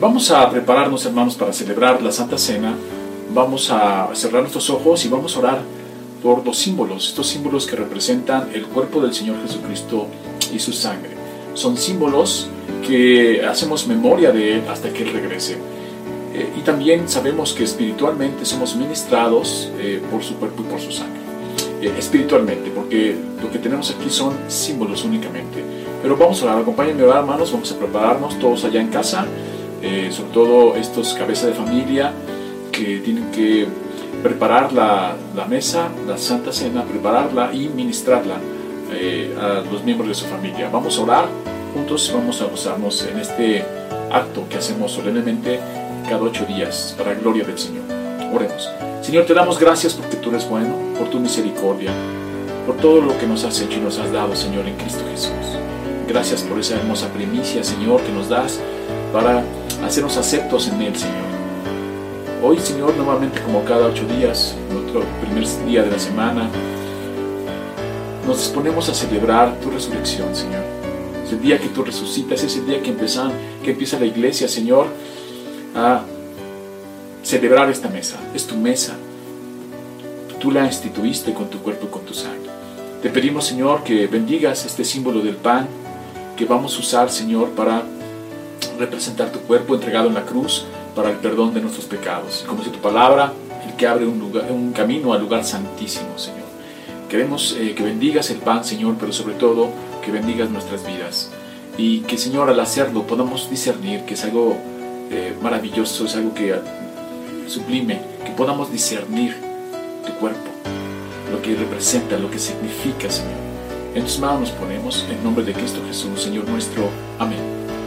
Vamos a prepararnos, hermanos, para celebrar la Santa Cena. Vamos a cerrar nuestros ojos y vamos a orar por los símbolos, estos símbolos que representan el cuerpo del Señor Jesucristo y su sangre. Son símbolos que hacemos memoria de Él hasta que Él regrese. Eh, y también sabemos que espiritualmente somos ministrados eh, por su cuerpo y por su sangre. Eh, espiritualmente, porque lo que tenemos aquí son símbolos únicamente. Pero vamos a orar, acompáñenme a orar, hermanos, vamos a prepararnos todos allá en casa, sobre todo estos cabezas de familia que tienen que preparar la, la, mesa, la Santa Cena, prepararla y ministrarla a los miembros de su familia. Vamos a orar juntos, vamos a gozarnos en este acto que hacemos solemnemente cada ocho días para la gloria del Señor. Oremos. Señor, te damos gracias porque tú eres bueno, por tu misericordia, por todo lo que nos has hecho y nos has dado, Señor, en Cristo Jesús. Gracias por esa hermosa primicia, Señor, que nos das para hacernos aceptos en Él, Señor. Hoy, Señor, nuevamente como cada ocho días, nuestro primer día de la semana, nos disponemos a celebrar tu resurrección, Señor. Es el día que tú resucitas, es el día que, empieza, que empieza la iglesia, Señor, a celebrar esta mesa. Es tu mesa. Tú la instituiste con tu cuerpo y con tu sangre. Te pedimos, Señor, que bendigas este símbolo del pan que vamos a usar, Señor, para representar tu cuerpo entregado en la cruz para el perdón de nuestros pecados. Como si tu palabra, el que abre un, lugar, un camino al lugar santísimo, Señor. Queremos eh, que bendigas el pan, Señor, pero sobre todo que bendigas nuestras vidas. Y que, Señor, al hacerlo podamos discernir que es algo eh, maravilloso, es algo que sublime, que podamos discernir tu cuerpo, lo que representa, lo que significa, Señor. En tus manos nos ponemos, en nombre de Cristo Jesús, Señor nuestro. Amén.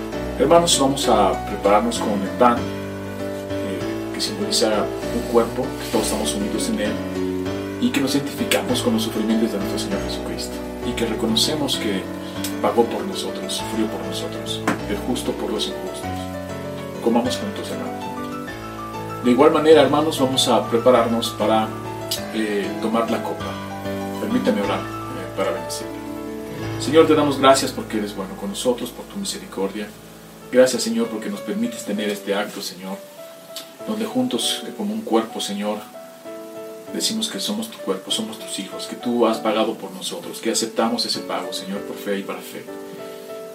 Hermanos, vamos a prepararnos con el pan, eh, que simboliza un cuerpo, que todos estamos unidos en él, y que nos identificamos con los sufrimientos de nuestro Señor Jesucristo, y que reconocemos que pagó por nosotros, sufrió por nosotros, el justo por los injustos comamos juntos, hermanos. De igual manera, hermanos, vamos a prepararnos para eh, tomar la copa. Permítame orar eh, para bendecirte. Señor, te damos gracias porque eres bueno con nosotros, por tu misericordia. Gracias, Señor, porque nos permites tener este acto, Señor, donde juntos, eh, como un cuerpo, Señor, decimos que somos tu cuerpo, somos tus hijos, que tú has pagado por nosotros, que aceptamos ese pago, Señor, por fe y para fe.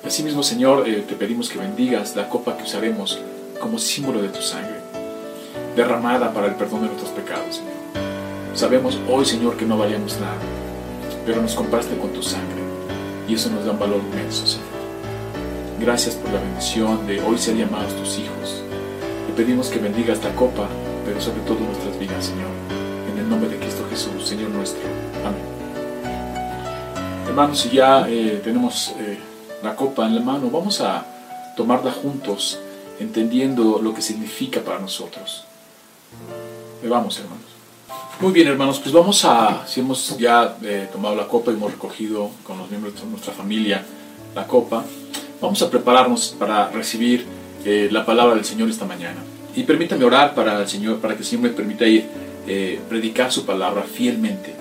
Asimismo, Señor, te pedimos que bendigas la copa que usaremos como símbolo de tu sangre, derramada para el perdón de nuestros pecados, Señor. Sabemos hoy, Señor, que no valíamos nada, pero nos compraste con tu sangre y eso nos da un valor inmenso, Señor. Gracias por la bendición de hoy ser llamados tus hijos. Te pedimos que bendiga esta copa, pero sobre todo nuestras vidas, Señor. En el nombre de Cristo Jesús, Señor nuestro. Amén. Hermanos, si ya eh, tenemos eh, la copa en la mano, vamos a tomarla juntos entendiendo lo que significa para nosotros. Vamos, hermanos. Muy bien, hermanos, pues vamos a, si hemos ya eh, tomado la copa y hemos recogido con los miembros de nuestra familia la copa, vamos a prepararnos para recibir eh, la palabra del Señor esta mañana. Y permítame orar para el Señor, para que el Señor me permita ir eh, predicar su palabra fielmente.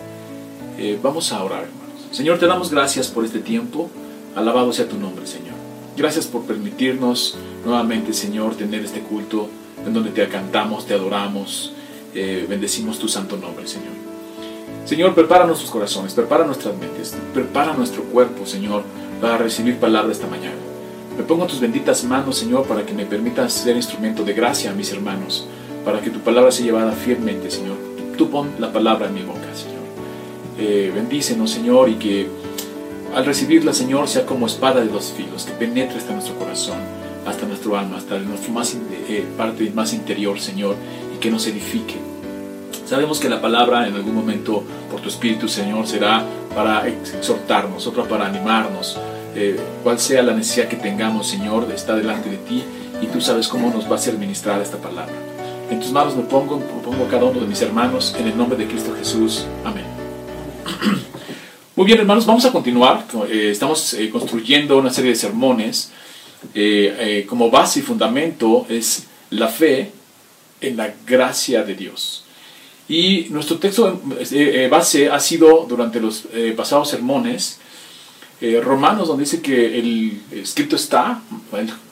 vamos a orar, hermanos. Señor, te damos gracias por este tiempo. Alabado sea tu nombre, Señor. Gracias por permitirnos nuevamente, Señor, tener este culto en donde te cantamos, te adoramos, eh, bendecimos tu santo nombre, Señor. Señor, prepara nuestros corazones, prepara nuestras mentes, prepara nuestro cuerpo, Señor, para recibir palabra esta mañana. Me pongo tus benditas manos, Señor, para que me permitas ser instrumento de gracia a mis hermanos, para que tu palabra sea llevada fielmente, Señor. Tú pon la palabra en mi boca, Señor. Eh, bendícenos, Señor, y que al recibirla, Señor, sea como espada de dos filos, que penetre hasta nuestro corazón, hasta nuestro alma, hasta nuestra más, eh, parte más interior, Señor, y que nos edifique. Sabemos que la palabra en algún momento, por tu Espíritu, Señor, será para exhortarnos, otra para animarnos. Eh, cual sea la necesidad que tengamos, Señor, estar delante de ti, y tú sabes cómo nos va a ser ministrada esta palabra. En tus manos me pongo, pongo cada uno de mis hermanos, en el nombre de Cristo Jesús. Amén. Muy bien, hermanos, vamos a continuar. Eh, estamos eh, construyendo una serie de sermones. Eh, como base y fundamento es la fe en la gracia de Dios. Y nuestro texto base ha sido durante los pasados sermones Romanos, donde dice que el escrito está,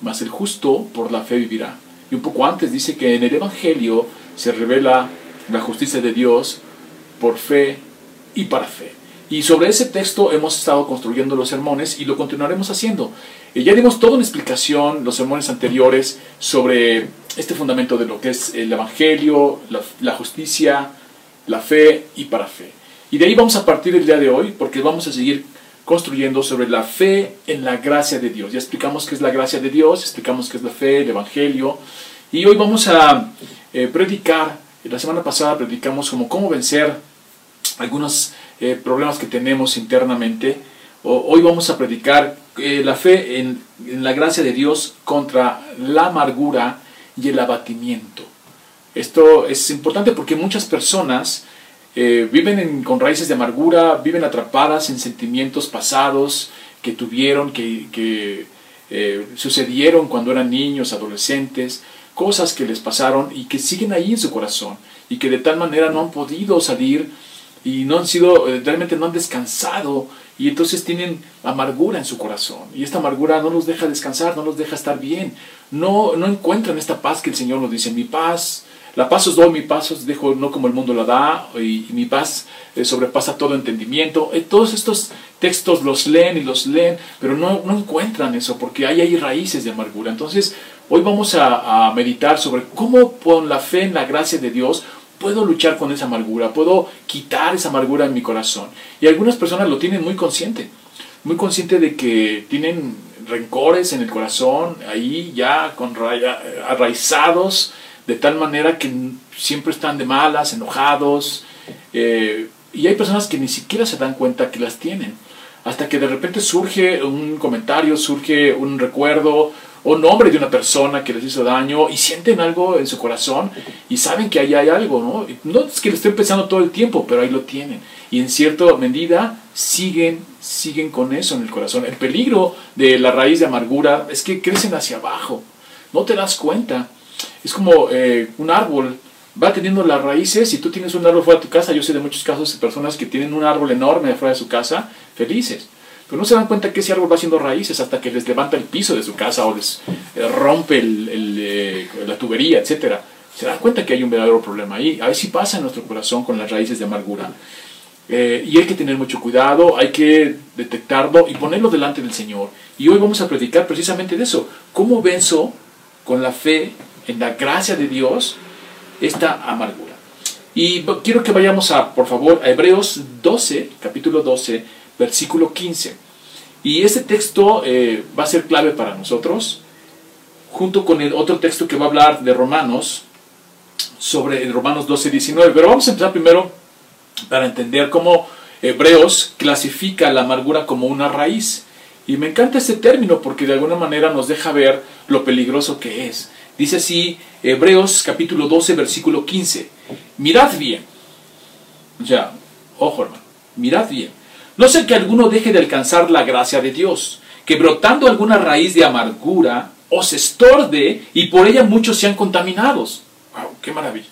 mas el justo por la fe vivirá. Y un poco antes dice que en el Evangelio se revela la justicia de Dios por fe y para fe. Y sobre ese texto hemos estado construyendo los sermones y lo continuaremos haciendo. Eh, ya dimos toda una explicación, los sermones anteriores, sobre este fundamento de lo que es el Evangelio, la, justicia, la fe y para fe. Y de ahí vamos a partir el día de hoy porque vamos a seguir construyendo sobre la fe en la gracia de Dios. Ya explicamos qué es la gracia de Dios, explicamos qué es la fe, el Evangelio. Y hoy vamos a eh, predicar, la semana pasada predicamos como cómo vencer algunos eh, problemas que tenemos internamente. hoy vamos a predicar eh, la fe en, la gracia de Dios contra la amargura y el abatimiento. Esto es importante porque muchas personas eh, viven con raíces de amargura, viven atrapadas en sentimientos pasados que tuvieron, que, sucedieron cuando eran niños, adolescentes, cosas que les pasaron y que siguen ahí en su corazón y que de tal manera no han podido salir y no han sido, eh, realmente no han descansado y entonces tienen amargura en su corazón. Y esta amargura no los deja descansar, no los deja estar bien, no, no encuentran esta paz que el Señor nos dice, mi paz, la paz os doy, mi paz os dejo no como el mundo la da y, mi paz eh, sobrepasa todo entendimiento. Eh, todos estos textos los leen y los leen, pero no, no encuentran eso porque hay ahí raíces de amargura. Entonces hoy vamos a, meditar sobre cómo con la fe en la gracia de Dios puedo luchar con esa amargura, puedo quitar esa amargura en mi corazón. Y algunas personas lo tienen muy consciente, muy consciente de que tienen rencores en el corazón, ahí ya con arraizados, de tal manera que siempre están de malas, enojados. Eh, y hay personas que ni siquiera se dan cuenta que las tienen. Hasta que de repente surge un comentario, surge un recuerdo, o nombre de una persona que les hizo daño y sienten algo en su corazón y saben que ahí hay algo, ¿no? No es que lo estén pensando todo el tiempo, pero ahí lo tienen. Y en cierta medida siguen, siguen con eso en el corazón. El peligro de la raíz de amargura es que crecen hacia abajo. No te das cuenta. Es como eh, un árbol va teniendo las raíces y tú tienes un árbol fuera de tu casa. Yo sé de muchos casos de personas que tienen un árbol enorme fuera de su casa, felices pero no se dan cuenta que ese árbol va haciendo raíces hasta que les levanta el piso de su casa o les eh, rompe eh, la tubería, etc. Se dan cuenta que hay un verdadero problema ahí. A ver si pasa en nuestro corazón con las raíces de amargura. Eh, y hay que tener mucho cuidado, hay que detectarlo y ponerlo delante del Señor. Y hoy vamos a predicar precisamente de eso. ¿Cómo venzo con la fe en la gracia de Dios esta amargura? Y quiero que vayamos a, por favor, a Hebreos 12, capítulo 12, versículo 15. Y este texto eh, va a ser clave para nosotros, junto con el otro texto que va a hablar de Romanos, sobre el Romanos 12, 19. Pero vamos a empezar primero para entender cómo Hebreos clasifica la amargura como una raíz. Y me encanta este término porque de alguna manera nos deja ver lo peligroso que es. Dice así Hebreos capítulo 12 versículo 15. Mirad bien. Ya, ojo hermano, mirad bien no sé que alguno deje de alcanzar la gracia de Dios, que brotando alguna raíz de amargura os estorde y por ella muchos sean contaminados. ¡Wow! ¡Qué maravilla!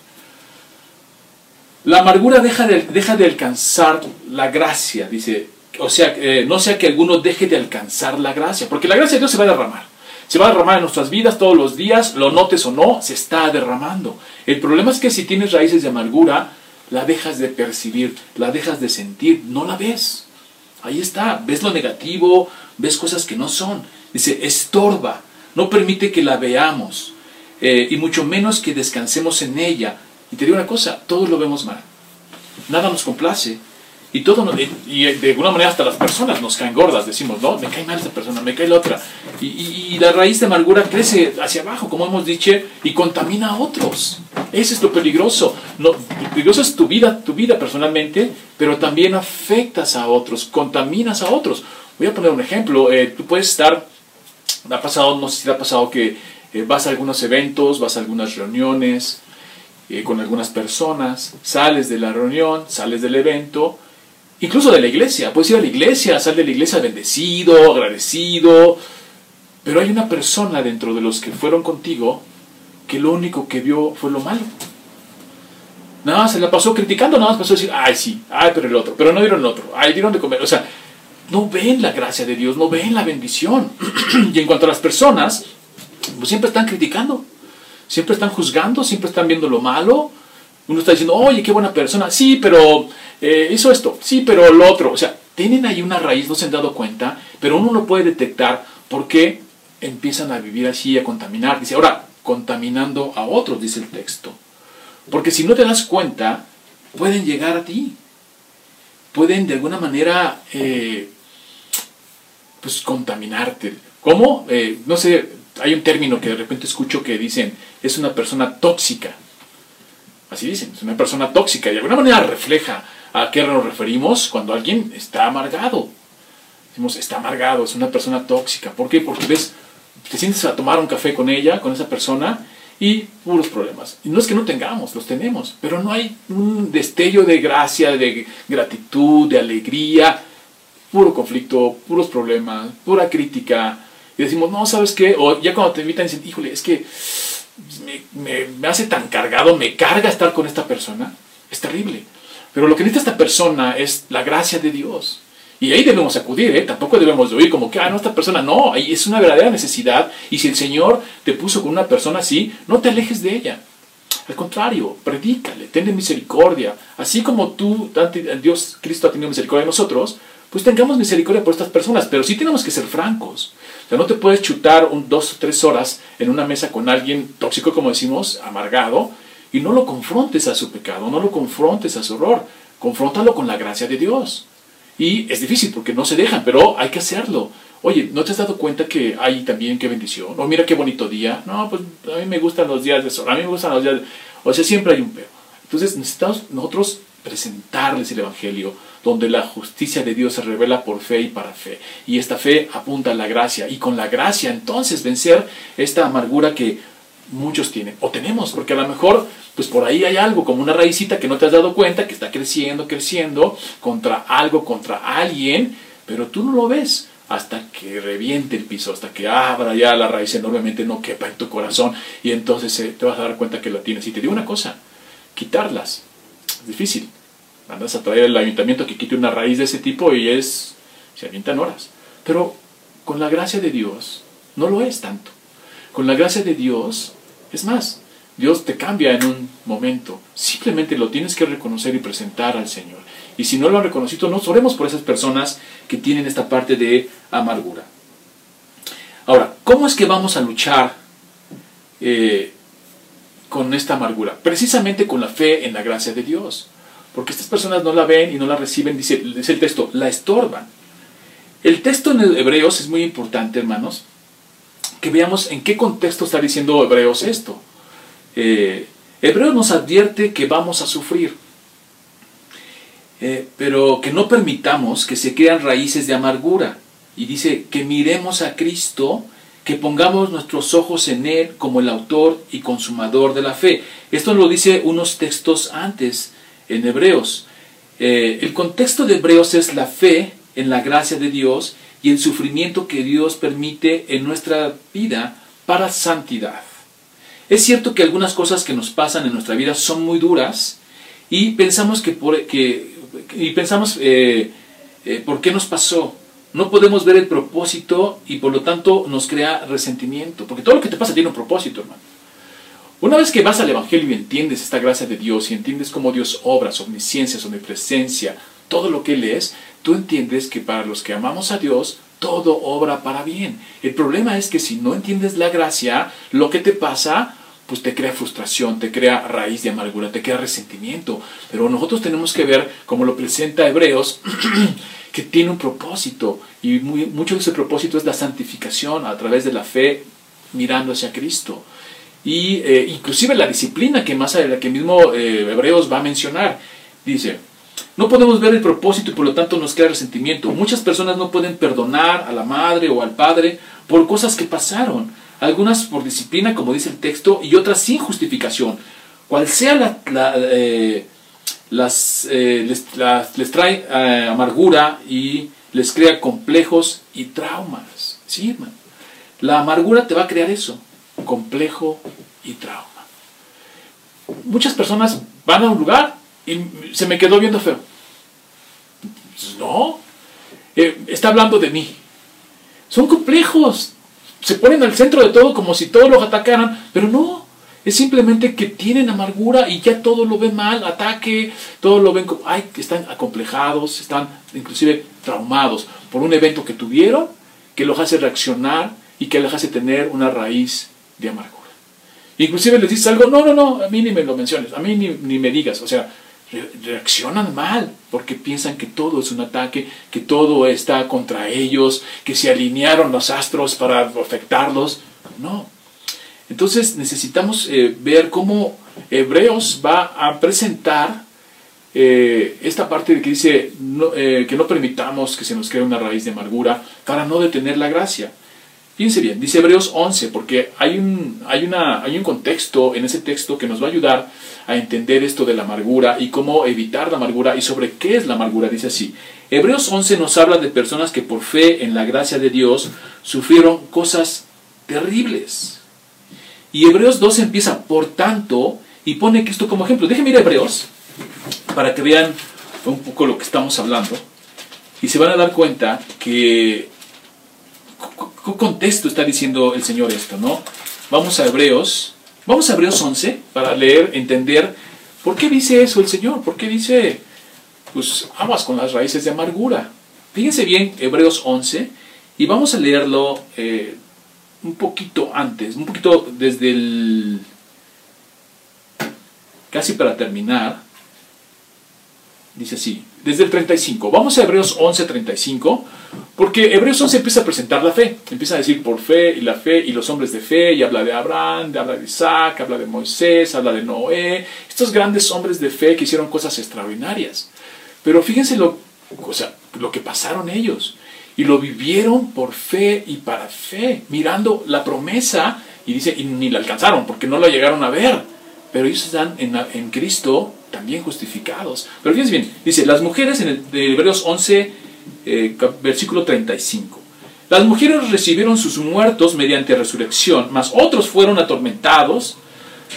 La amargura deja de, deja de alcanzar la gracia, dice. O sea, eh, no sea que alguno deje de alcanzar la gracia, porque la gracia de Dios se va a derramar. Se va a derramar en nuestras vidas todos los días, lo notes o no, se está derramando. El problema es que si tienes raíces de amargura, la dejas de percibir, la dejas de sentir, no la ves. Ahí está, ves lo negativo, ves cosas que no son. Dice, estorba, no permite que la veamos, eh, y mucho menos que descansemos en ella. Y te digo una cosa, todos lo vemos mal. Nada nos complace. Y, todo, y de alguna manera hasta las personas nos caen gordas, decimos, no, me cae mal esta persona, me cae la otra. Y, y, la raíz de amargura crece hacia abajo, como hemos dicho, y contamina a otros. Ese es lo peligroso. Peligroso es tu vida, tu vida personalmente, pero también afectas a otros, contaminas a otros. Voy a poner un ejemplo. Eh, tú puedes estar, ha pasado, no sé si te ha pasado que eh, vas a algunos eventos, vas a algunas reuniones eh, con algunas personas, sales de la reunión, sales del evento, incluso de la iglesia. Puedes ir a la iglesia, salir de la iglesia bendecido, agradecido, pero hay una persona dentro de los que fueron contigo que lo único que vio fue lo malo. Nada más se la pasó criticando, nada más pasó a decir, ay sí, ay pero el otro, pero no dieron el otro, ay dieron de comer. O sea, no ven la gracia de Dios, no ven la bendición. y en cuanto a las personas, pues siempre están criticando, siempre están juzgando, siempre están viendo lo malo. Uno está diciendo, oye, qué buena persona, sí, pero eh, hizo esto, sí, pero lo otro. O sea, tienen ahí una raíz, no se han dado cuenta, pero uno no puede detectar por qué empiezan a vivir así, a contaminar. Dice, ahora, contaminando a otros, dice el texto. Porque si no te das cuenta, pueden llegar a ti. Pueden de alguna manera, eh, pues, contaminarte. ¿Cómo? Eh, no sé, hay un término que de repente escucho que dicen, es una persona tóxica. Así dicen, es una persona tóxica. Y de alguna manera refleja a qué nos referimos cuando alguien está amargado. Decimos, está amargado, es una persona tóxica. ¿Por qué? Porque ves, te sientes a tomar un café con ella, con esa persona, y puros problemas. Y no es que no tengamos, los tenemos, pero no hay un destello de gracia, de gratitud, de alegría, puro conflicto, puros problemas, pura crítica. Y decimos, no, ¿sabes qué? O ya cuando te invitan dicen, híjole, es que me, me hace tan cargado, me carga estar con esta persona. Es terrible. Pero lo que necesita esta persona es la gracia de Dios. Y ahí debemos acudir, ¿eh? tampoco debemos de oír como que, ah, no, esta persona no, es una verdadera necesidad. Y si el Señor te puso con una persona así, no te alejes de ella. Al contrario, predícale, tenle misericordia. Así como tú, Dios, Cristo ha tenido misericordia de nosotros, pues tengamos misericordia por estas personas. Pero sí tenemos que ser francos. No te puedes chutar un, dos o tres horas en una mesa con alguien tóxico, como decimos, amargado, y no lo confrontes a su pecado, no lo confrontes a su horror. Confróntalo con la gracia de Dios. Y es difícil porque no se dejan, pero hay que hacerlo. Oye, ¿no te has dado cuenta que hay también qué bendición? O mira qué bonito día. No, pues a mí me gustan los días de sol, a mí me gustan los días de... O sea, siempre hay un pero. Entonces necesitamos nosotros presentarles el Evangelio, donde la justicia de Dios se revela por fe y para fe. Y esta fe apunta a la gracia. Y con la gracia entonces vencer esta amargura que muchos tienen. O tenemos, porque a lo mejor pues por ahí hay algo, como una raicita que no te has dado cuenta, que está creciendo, creciendo, contra algo, contra alguien, pero tú no lo ves hasta que reviente el piso, hasta que abra ya la raíz enormemente, no quepa en tu corazón, y entonces eh, te vas a dar cuenta que la tienes. Y te digo una cosa, quitarlas es difícil. Andas a traer el ayuntamiento que quite una raíz de ese tipo y es, se avientan horas. Pero con la gracia de Dios no lo es tanto. Con la gracia de Dios, es más, Dios te cambia en un momento. Simplemente lo tienes que reconocer y presentar al Señor. Y si no lo han reconocido, nos oremos por esas personas que tienen esta parte de amargura. Ahora, ¿cómo es que vamos a luchar eh, con esta amargura? Precisamente con la fe en la gracia de Dios. Porque estas personas no la ven y no la reciben, dice, el texto, la estorban. El texto en Hebreos es muy importante, hermanos, que veamos en qué contexto está diciendo Hebreos esto. Eh, Hebreo nos advierte que vamos a sufrir, eh, pero que no permitamos que se crean raíces de amargura. Y dice que miremos a Cristo, que pongamos nuestros ojos en Él como el autor y consumador de la fe. Esto lo dice unos textos antes en Hebreos. Eh, el contexto de Hebreos es la fe en la gracia de Dios y el sufrimiento que Dios permite en nuestra vida para santidad. Es cierto que algunas cosas que nos pasan en nuestra vida son muy duras y pensamos que por, que, y pensamos eh, eh, por qué nos pasó. No podemos ver el propósito y por lo tanto nos crea resentimiento, porque todo lo que te pasa tiene un propósito, hermano. Una vez que vas al Evangelio y entiendes esta gracia de Dios y entiendes cómo Dios obra, su omnisciencia, su omnipresencia, todo lo que Él es, tú entiendes que para los que amamos a Dios, todo obra para bien. El problema es que si no entiendes la gracia, lo que te pasa pues te crea frustración, te crea raíz de amargura, te crea resentimiento. Pero nosotros tenemos que ver, como lo presenta Hebreos, que tiene un propósito y mucho de ese propósito es la santificación a través de la fe mirando hacia Cristo. Y eh, inclusive la disciplina que más adelante, que mismo eh, Hebreos va a mencionar, dice, no podemos ver el propósito y por lo tanto nos crea resentimiento. Muchas personas no pueden perdonar a la madre o al padre por cosas que pasaron algunas por disciplina, como dice el texto, y otras sin justificación. Cual sea la, eh, las, eh, les, trae eh, amargura y les crea complejos y traumas. Sí, hermano. La amargura te va a crear eso, complejo y trauma. Muchas personas van a un lugar y se me quedó viendo feo. Pues no, eh, está hablando de mí. Son complejos. Se ponen al centro de todo como si todos los atacaran, pero no. Es simplemente que tienen amargura y ya todo lo ven mal, ataque, todo lo ven como, ay, están acomplejados, están inclusive traumados por un evento que tuvieron que los hace reaccionar y que les hace tener una raíz de amargura. Inclusive les dices algo, no, no, no, a mí ni me lo menciones, a mí ni, ni me digas, o sea, reaccionan mal porque piensan que todo es un ataque, que todo está contra ellos, que se alinearon los astros para afectarlos. No, entonces necesitamos eh, ver cómo Hebreos va a presentar eh, esta parte de que dice eh, que no permitamos que se nos cree una raíz de amargura para no detener la gracia. Fíjense bien, dice Hebreos 11, porque hay un, hay, una, hay un contexto en ese texto que nos va a ayudar a entender esto de la amargura y cómo evitar la amargura y sobre qué es la amargura. Dice así, Hebreos 11 nos habla de personas que por fe en la gracia de Dios sufrieron cosas terribles. Y Hebreos 12 empieza, por tanto, y pone esto como ejemplo. Déjenme ir a Hebreos para que vean un poco lo que estamos hablando. Y se van a dar cuenta que ¿qué contexto está diciendo el Señor esto, no? Vamos a Hebreos, vamos a Hebreos 11 para leer, entender por qué dice eso el Señor, por qué dice, pues aguas con las raíces de amargura. Fíjense bien Hebreos 11 y vamos a leerlo eh, un poquito antes, un poquito desde el... casi para terminar, dice así, desde el 35. Vamos a Hebreos 11, 35, porque Hebreos 11 empieza a presentar la fe, empieza a decir por fe y la fe y los hombres de fe, y habla de Abraham, habla de Isaac, habla de Moisés, habla de Noé, estos grandes hombres de fe que hicieron cosas extraordinarias. Pero fíjense lo, o sea, lo que pasaron ellos y lo vivieron por fe y para fe, mirando la promesa, y dice, y ni la alcanzaron porque no la llegaron a ver, pero ellos están en, Cristo también justificados. Pero fíjense bien, dice, las mujeres en el, de Hebreos 11, eh, versículo 35. Las mujeres recibieron sus muertos mediante resurrección, mas otros fueron atormentados,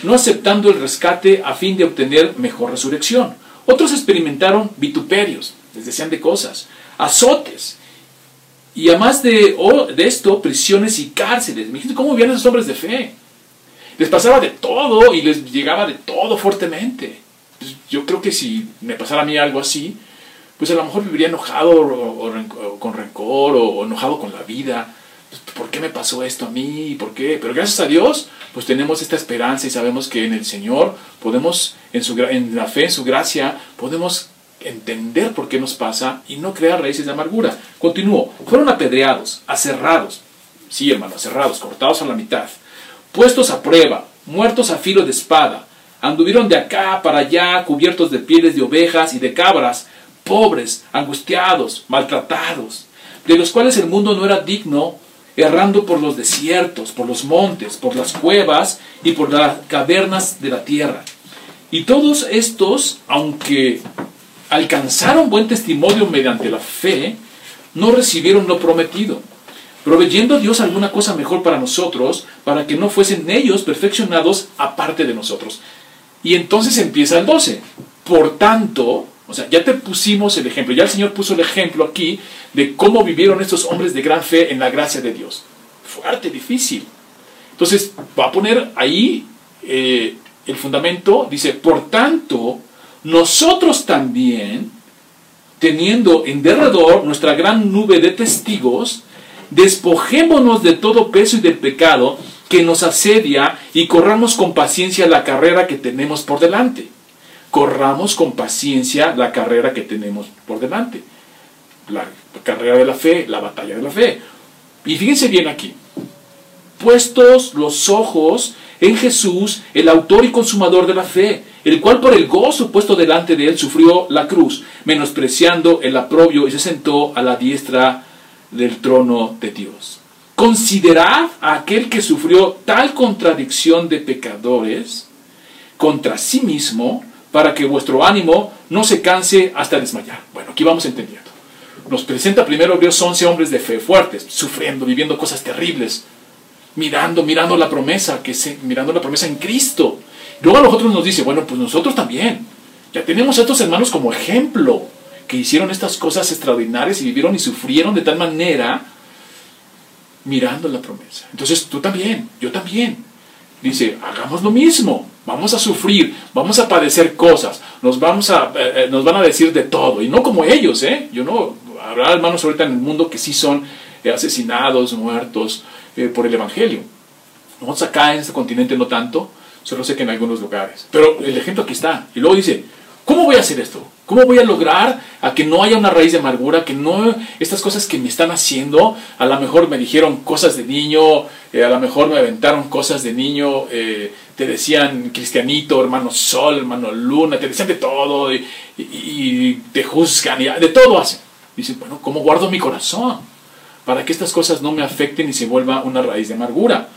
no aceptando el rescate a fin de obtener mejor resurrección. Otros experimentaron vituperios, les decían de cosas, azotes, y además de, de esto, prisiones y cárceles. Imagínate cómo vivían esos hombres de fe. Les pasaba de todo y les llegaba de todo fuertemente. Pues, yo creo que si me pasara a mí algo así, pues a lo mejor viviría enojado o, con rencor o, enojado con la vida. Pues, ¿Por qué me pasó esto a mí? ¿Por qué? Pero gracias a Dios, pues tenemos esta esperanza y sabemos que en el Señor podemos, en, su, en la fe, en su gracia, podemos entender por qué nos pasa y no crear raíces de amargura. Continúo, fueron apedreados, aserrados, sí hermano, aserrados, cortados a la mitad, puestos a prueba, muertos a filo de espada, anduvieron de acá para allá cubiertos de pieles de ovejas y de cabras, pobres, angustiados, maltratados, de los cuales el mundo no era digno, errando por los desiertos, por los montes, por las cuevas y por las cavernas de la tierra. Y todos estos, aunque alcanzaron buen testimonio mediante la fe, no recibieron lo prometido, proveyendo Dios alguna cosa mejor para nosotros, para que no fuesen ellos perfeccionados aparte de nosotros. Y entonces empieza el 12. Por tanto, o sea, ya te pusimos el ejemplo, ya el Señor puso el ejemplo aquí de cómo vivieron estos hombres de gran fe en la gracia de Dios. Fuerte, difícil. Entonces, va a poner ahí eh, el fundamento, dice, por tanto, nosotros también, teniendo en derredor nuestra gran nube de testigos, despojémonos de todo peso y del pecado que nos asedia y corramos con paciencia la carrera que tenemos por delante. Corramos con paciencia la carrera que tenemos por delante. La carrera de la fe, la batalla de la fe. Y fíjense bien aquí. Puestos los ojos en Jesús, el autor y consumador de la fe, el cual por el gozo puesto delante de él sufrió la cruz, menospreciando el aprobio y se sentó a la diestra del trono de Dios. Considerad a aquel que sufrió tal contradicción de pecadores contra sí mismo, para que vuestro ánimo no se canse hasta desmayar. Bueno, aquí vamos entendiendo. Nos presenta primero Dios 11 hombres de fe fuertes, sufriendo, viviendo cosas terribles, mirando, mirando la promesa, que se, mirando la promesa en Cristo. Luego a nosotros nos dice, bueno, pues nosotros también. Ya tenemos a estos hermanos como ejemplo, que hicieron estas cosas extraordinarias y vivieron y sufrieron de tal manera mirando la promesa. Entonces tú también, yo también. Dice, hagamos lo mismo, vamos a sufrir, vamos a padecer cosas, nos, vamos a, eh, eh, nos van a decir de todo, y no como ellos, ¿eh? Yo no, habrá hermanos ahorita en el mundo que sí son eh, asesinados, muertos por el Evangelio. Nosotros acá en este continente no tanto, solo sé que en algunos lugares. Pero el ejemplo aquí está. Y luego dice, ¿cómo voy a hacer esto? ¿Cómo voy a lograr a que no haya una raíz de amargura, que no estas cosas que me están haciendo, a lo mejor me dijeron cosas de niño, eh, a lo mejor me aventaron cosas de niño, eh, te decían cristianito, hermano sol, hermano luna, te decían de todo y, te juzgan, y de todo hacen. Dicen, bueno, ¿cómo guardo mi corazón? Para que estas cosas no me afecten y se vuelva una raíz de amargura.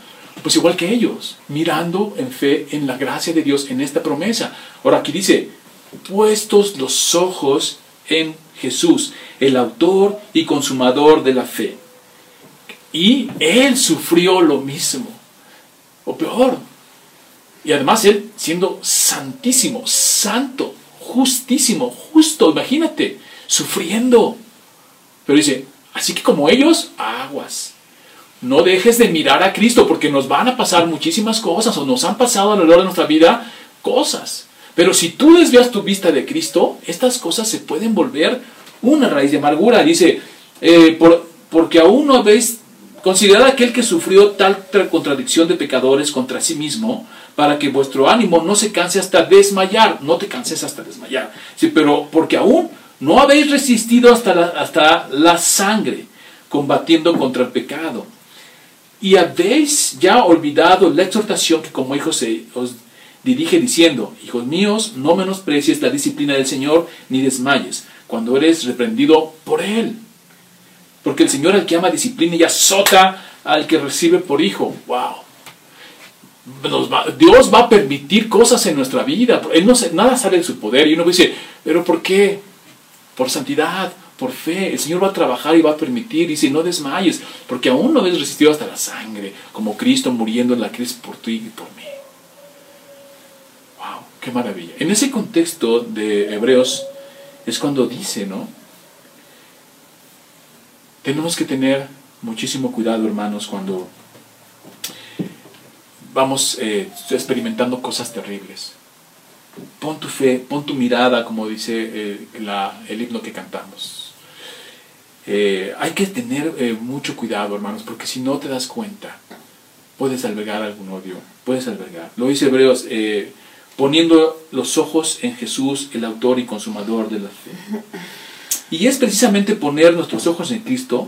Pues igual que ellos, mirando en fe en la gracia de Dios, en esta promesa. Ahora aquí dice, puestos los ojos en Jesús, el autor y consumador de la fe. Y Él sufrió lo mismo, o peor. Y además Él siendo santísimo, santo, justísimo, justo, imagínate, sufriendo. Pero dice, así que como ellos, aguas. No dejes de mirar a Cristo porque nos van a pasar muchísimas cosas o nos han pasado a lo largo de nuestra vida cosas. Pero si tú desvías tu vista de Cristo, estas cosas se pueden volver una raíz de amargura. Dice, eh, porque aún no habéis considerado aquel que sufrió tal contradicción de pecadores contra sí mismo, para que vuestro ánimo no se canse hasta desmayar. No te canses hasta desmayar. Sí, pero porque aún no habéis resistido hasta la, hasta la sangre, combatiendo contra el pecado. Y habéis ya olvidado la exhortación que como hijos os dirige diciendo, hijos míos, no menosprecies la disciplina del Señor, ni desmayes cuando eres reprendido por Él. Porque el Señor al que ama disciplina y azota al que recibe por hijo. ¡Wow! Dios va a permitir cosas en nuestra vida. Él no, nada sale de su poder. Y uno dice, ¿pero por qué? Por santidad, por fe. El Señor va a trabajar y va a permitir. Dice, no desmayes, porque aún no habéis resistido hasta la sangre, como Cristo muriendo en la cruz por ti y por mí. Qué maravilla. En ese contexto de Hebreos es cuando dice, ¿no? Tenemos que tener muchísimo cuidado, hermanos, cuando vamos eh, experimentando cosas terribles. Pon tu fe, pon tu mirada, como dice eh, el himno que cantamos. Eh, hay que tener mucho cuidado, hermanos, porque si no te das cuenta, puedes albergar algún odio, puedes albergar. Lo dice Hebreos poniendo los ojos en Jesús, el autor y consumador de la fe. Y es precisamente poner nuestros ojos en Cristo,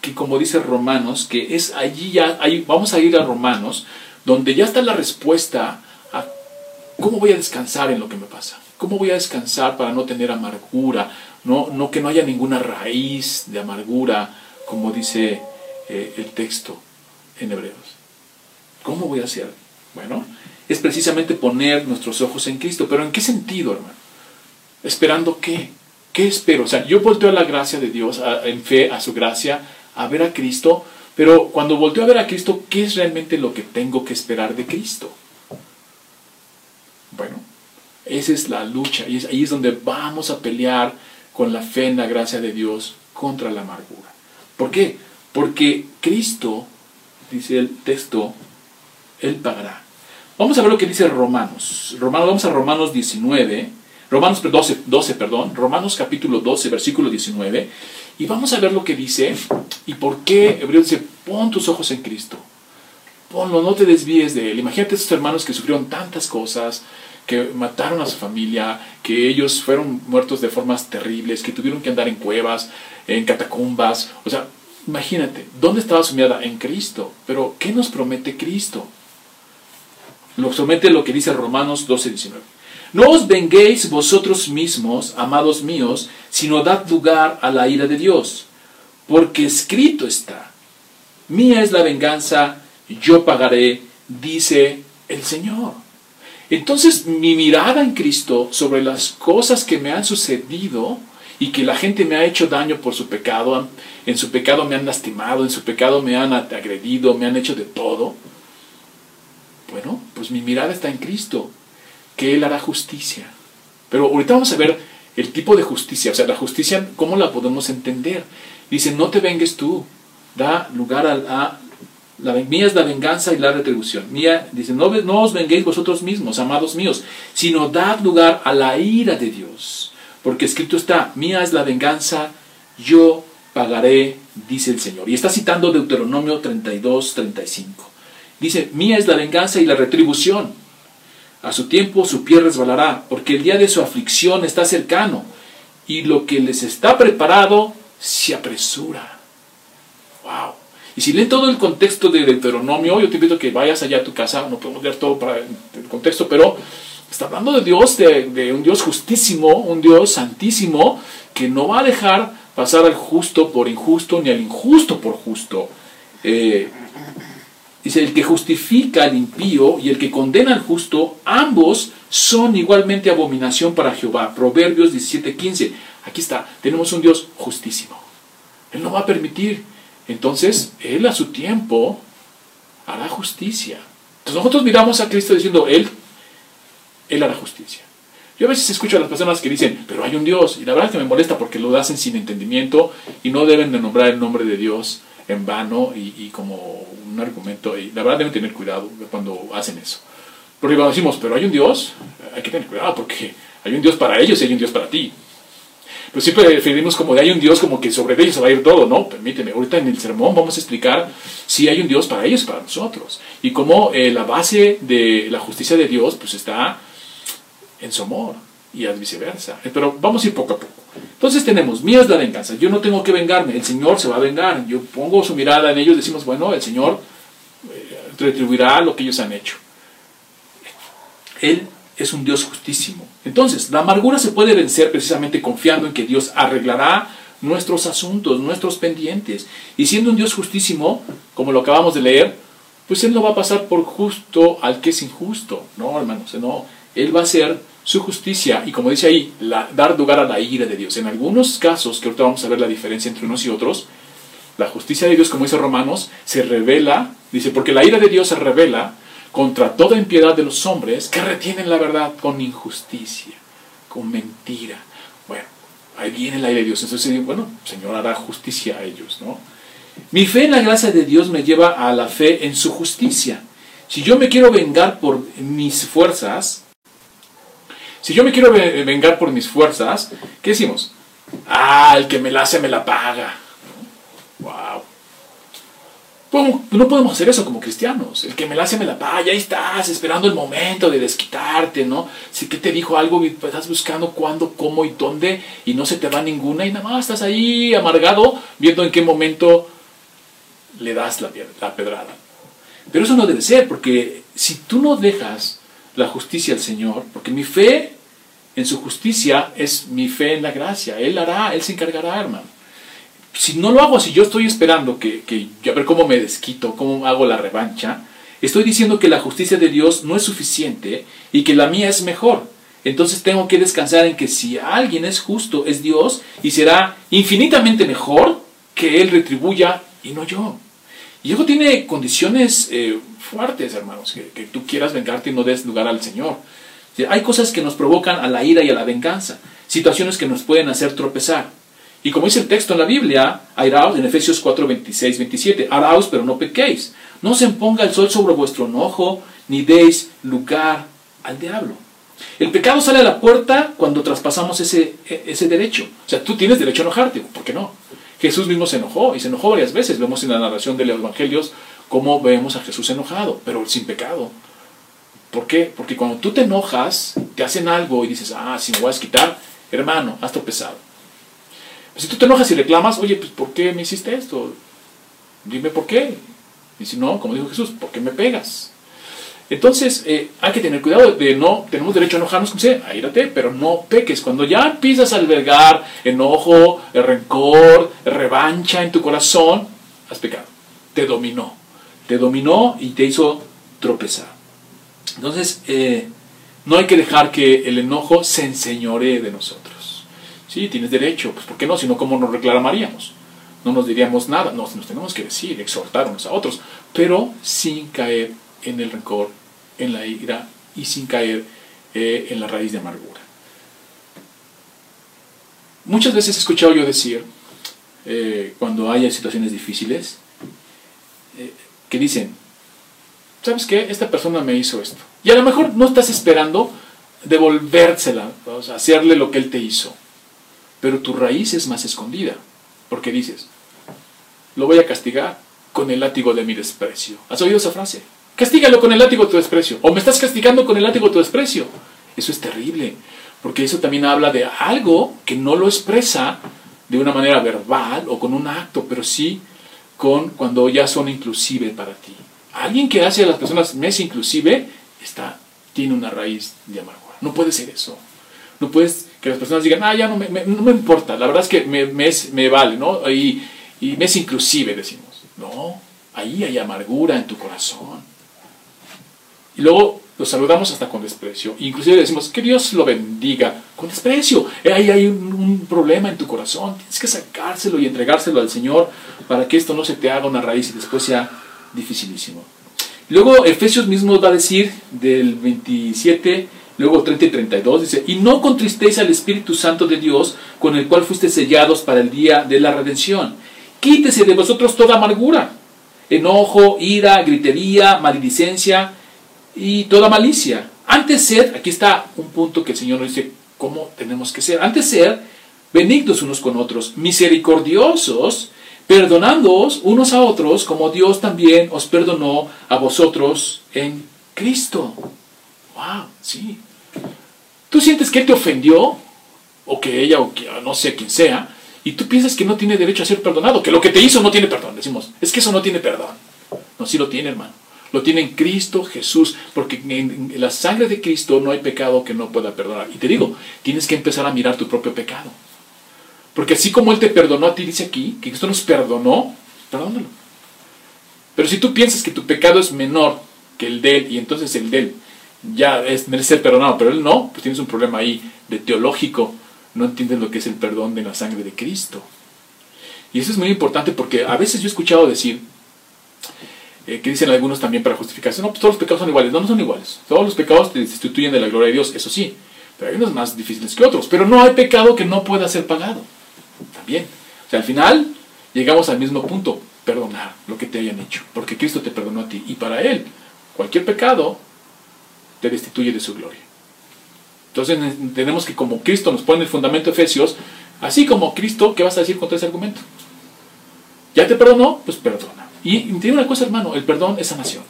que como dice Romanos, que es allí ya, ahí, vamos a ir a Romanos, donde ya está la respuesta a cómo voy a descansar en lo que me pasa, cómo voy a descansar para no tener amargura, no, no que no haya ninguna raíz de amargura, como dice eh, el texto en Hebreos. ¿Cómo voy a hacer? Bueno, es precisamente poner nuestros ojos en Cristo. Pero ¿en qué sentido, hermano? ¿Esperando qué? ¿Qué espero? O sea, yo volteo a la gracia de Dios, en fe, a su gracia, a ver a Cristo, pero cuando volteo a ver a Cristo, ¿qué es realmente lo que tengo que esperar de Cristo? Bueno, esa es la lucha y ahí es donde vamos a pelear con la fe en la gracia de Dios contra la amargura. ¿Por qué? Porque Cristo, dice el texto, Él pagará. Vamos a ver lo que dice Romanos. Romanos vamos a Romanos 19, Romanos 12, 12, perdón, Romanos capítulo 12, versículo 19, y vamos a ver lo que dice y por qué Hebreo dice, pon tus ojos en Cristo. Ponlo, no te desvíes de él. Imagínate a estos hermanos que sufrieron tantas cosas, que mataron a su familia, que ellos fueron muertos de formas terribles, que tuvieron que andar en cuevas, en catacumbas. O sea, imagínate, ¿dónde estaba su mirada? En Cristo. Pero, ¿qué nos promete Cristo? Lo somete lo que dice Romanos 12, 19. No os venguéis vosotros mismos, amados míos, sino dad lugar a la ira de Dios, porque escrito está, mía es la venganza, yo pagaré, dice el Señor. Entonces mi mirada en Cristo sobre las cosas que me han sucedido y que la gente me ha hecho daño por su pecado, en su pecado me han lastimado, en su pecado me han agredido, me han hecho de todo, pues mi mirada está en Cristo, que Él hará justicia. Pero ahorita vamos a ver el tipo de justicia, o sea, la justicia, ¿cómo la podemos entender? Dice, no te vengues tú, da lugar a, la, mía es la venganza y la retribución. Mía, dice, no, no os venguéis vosotros mismos, amados míos, sino dad lugar a la ira de Dios. Porque escrito está, mía es la venganza, yo pagaré, dice el Señor. Y está citando Deuteronomio 32, 35. Dice, mía es la venganza y la retribución. A su tiempo su pie resbalará, porque el día de su aflicción está cercano, y lo que les está preparado se apresura. ¡Wow! Y si leen todo el contexto de Deuteronomio, yo te invito que vayas allá a tu casa, no podemos leer todo para el contexto, pero está hablando de Dios, de, un Dios justísimo, un Dios santísimo, que no va a dejar pasar al justo por injusto, ni al injusto por justo. Eh, Dice, el que justifica al impío y el que condena al justo, ambos son igualmente abominación para Jehová. Proverbios 17:15. Aquí está, tenemos un Dios justísimo. Él no va a permitir. Entonces, Él a su tiempo hará justicia. Entonces nosotros miramos a Cristo diciendo, Él, Él hará justicia. Yo a veces escucho a las personas que dicen, pero hay un Dios. Y la verdad es que me molesta porque lo hacen sin entendimiento y no deben de nombrar el nombre de Dios en vano y, como un argumento. Y la verdad deben tener cuidado cuando hacen eso. Porque cuando decimos, pero hay un Dios, hay que tener cuidado porque hay un Dios para ellos y hay un Dios para ti. Pero siempre referimos como de hay un Dios como que sobre ellos va a ir todo, ¿no? Permíteme, ahorita en el sermón vamos a explicar si hay un Dios para ellos para nosotros. Y cómo eh, la base de la justicia de Dios pues está en su amor y viceversa. Pero vamos a ir poco a poco. Entonces tenemos, mía es la venganza, yo no tengo que vengarme, el Señor se va a vengar, yo pongo su mirada en ellos, decimos, bueno, el Señor eh, retribuirá lo que ellos han hecho. Él es un Dios justísimo. Entonces, la amargura se puede vencer precisamente confiando en que Dios arreglará nuestros asuntos, nuestros pendientes. Y siendo un Dios justísimo, como lo acabamos de leer, pues Él no va a pasar por justo al que es injusto. No, hermanos, no. Él va a ser su justicia y como dice ahí, dar lugar a la ira de Dios. En algunos casos, que ahorita vamos a ver la diferencia entre unos y otros, la justicia de Dios, como dice Romanos, se revela, dice, porque la ira de Dios se revela contra toda impiedad de los hombres que retienen la verdad con injusticia, con mentira. Bueno, ahí viene la ira de Dios. Entonces, bueno, Señor hará justicia a ellos, ¿no? Mi fe en la gracia de Dios me lleva a la fe en su justicia. Si yo me quiero vengar por mis fuerzas, si yo me quiero vengar por mis fuerzas, ¿qué decimos? Ah, el que me la hace me la paga. Wow. No podemos hacer eso como cristianos. El que me la hace me la paga. Ahí estás esperando el momento de desquitarte, ¿no? Si que te dijo algo y estás buscando cuándo, cómo y dónde y no se te va ninguna y nada más estás ahí amargado viendo en qué momento le das la, la pedrada. Pero eso no debe ser porque si tú no dejas la justicia al Señor, porque mi fe en su justicia es mi fe en la gracia. Él hará, Él se encargará, hermano. Si no lo hago así, yo estoy esperando que, que a ver cómo me desquito, cómo hago la revancha, estoy diciendo que la justicia de Dios no es suficiente y que la mía es mejor. Entonces tengo que descansar en que si alguien es justo, es Dios y será infinitamente mejor que Él retribuya y no yo. Y eso tiene condiciones eh, fuertes, hermanos, que, que, tú quieras vengarte y no des lugar al Señor. Hay cosas que nos provocan a la ira y a la venganza, situaciones que nos pueden hacer tropezar. Y como dice el texto en la Biblia, airaos en Efesios 4, 26, 27, araos pero no pequéis. No se imponga el sol sobre vuestro enojo, ni deis lugar al diablo. El pecado sale a la puerta cuando traspasamos ese, ese derecho. O sea, tú tienes derecho a enojarte, ¿por qué no? Jesús mismo se enojó y se enojó varias veces. Vemos en la narración de los evangelios cómo vemos a Jesús enojado, pero sin pecado. ¿Por qué? Porque cuando tú te enojas, te hacen algo y dices, ah, si me voy a desquitar, hermano, has tropezado. si tú te enojas y reclamas, oye, pues ¿por qué me hiciste esto? Dime por qué. Y si no, como dijo Jesús, ¿por qué me pegas? Entonces, eh, hay que tener cuidado de no, tenemos derecho a enojarnos, como sea, aírate, pero no peques. Cuando ya empiezas a albergar enojo, rencor, revancha en tu corazón, has pecado. Te dominó. Te dominó y te hizo tropezar. Entonces, eh, no hay que dejar que el enojo se enseñoree de nosotros. Sí, tienes derecho, pues ¿por qué no? Si no, ¿cómo nos reclamaríamos? No nos diríamos nada, nos, nos tenemos que decir, exhortar unos a otros, pero sin caer en el rencor, en la ira y sin caer eh, en la raíz de amargura. muchas veces he escuchado yo decir, eh, cuando haya situaciones difíciles, que dicen, ¿sabes qué? Esta persona me hizo esto. Y a lo mejor no estás esperando devolvérsela, o sea, hacerle lo que él te hizo. Pero tu raíz es más escondida, porque dices, lo voy a castigar con el látigo de mi desprecio. ¿Has oído esa frase? Castígalo con el látigo de tu desprecio. O me estás castigando con el látigo de tu desprecio. Eso es terrible, porque eso también habla de algo que no lo expresa de una manera verbal o con un acto, pero sí con cuando ya son inclusive para ti. Alguien que hace a las personas mes inclusive está, tiene una raíz de amargura. No puede ser eso. No puedes que las personas digan, ah, ya no me, no me importa, la verdad es que me, me, vale, ¿no? Y, y inclusive decimos. No, ahí hay amargura en tu corazón. Y luego lo saludamos hasta con desprecio. Inclusive decimos, que Dios lo bendiga con desprecio. Ahí hay un, un, problema en tu corazón. Tienes que sacárselo y entregárselo al Señor para que esto no se te haga una raíz y después sea dificilísimo. Luego Efesios mismo va a decir del 27, luego 30 y 32, dice, y no contristéis al Espíritu Santo de Dios, con el cual fuiste sellados para el día de la redención. Quítese de vosotros toda amargura, enojo, ira, gritería, maledicencia y toda malicia. Antes ser, aquí está un punto que el Señor nos dice cómo tenemos que ser. Antes ser benignos unos con otros, misericordiosos, perdonándoos unos a otros como Dios también os perdonó a vosotros en Cristo. Wow, sí. Tú sientes que Él te ofendió, o que ella, o que no sé quién sea, y tú piensas que no tiene derecho a ser perdonado, que lo que te hizo no tiene perdón. Decimos, es que eso no tiene perdón. No, sí lo tiene, hermano. Lo tiene en Cristo Jesús, porque en la sangre de Cristo no hay pecado que no pueda perdonar. Y te digo, tienes que empezar a mirar tu propio pecado. Porque así como Él te perdonó a ti, dice aquí, que Cristo nos perdonó, perdónalo. Pero si tú piensas que tu pecado es menor que el de Él, y entonces el de Él ya es, merece ser perdonado, pero Él no, pues tienes un problema ahí de teológico. No entiendes lo que es el perdón de la sangre de Cristo. Y eso es muy importante porque a veces yo he escuchado decir, eh, que dicen algunos también para justificarse, no, pues todos los pecados son iguales. No, no son iguales. Todos los pecados te destituyen de la gloria de Dios, eso sí. Pero hay unos más difíciles que otros. Pero no hay pecado que no pueda ser pagado. También. O sea, al final llegamos al mismo punto, perdonar lo que te hayan hecho, porque Cristo te perdonó a ti y para Él cualquier pecado te destituye de su gloria. Entonces tenemos que como Cristo nos pone el fundamento de Efesios, así como Cristo, ¿qué vas a decir contra ese argumento? ¿Ya te perdonó? Pues perdona. Y tiene una cosa, hermano, el perdón es sanación.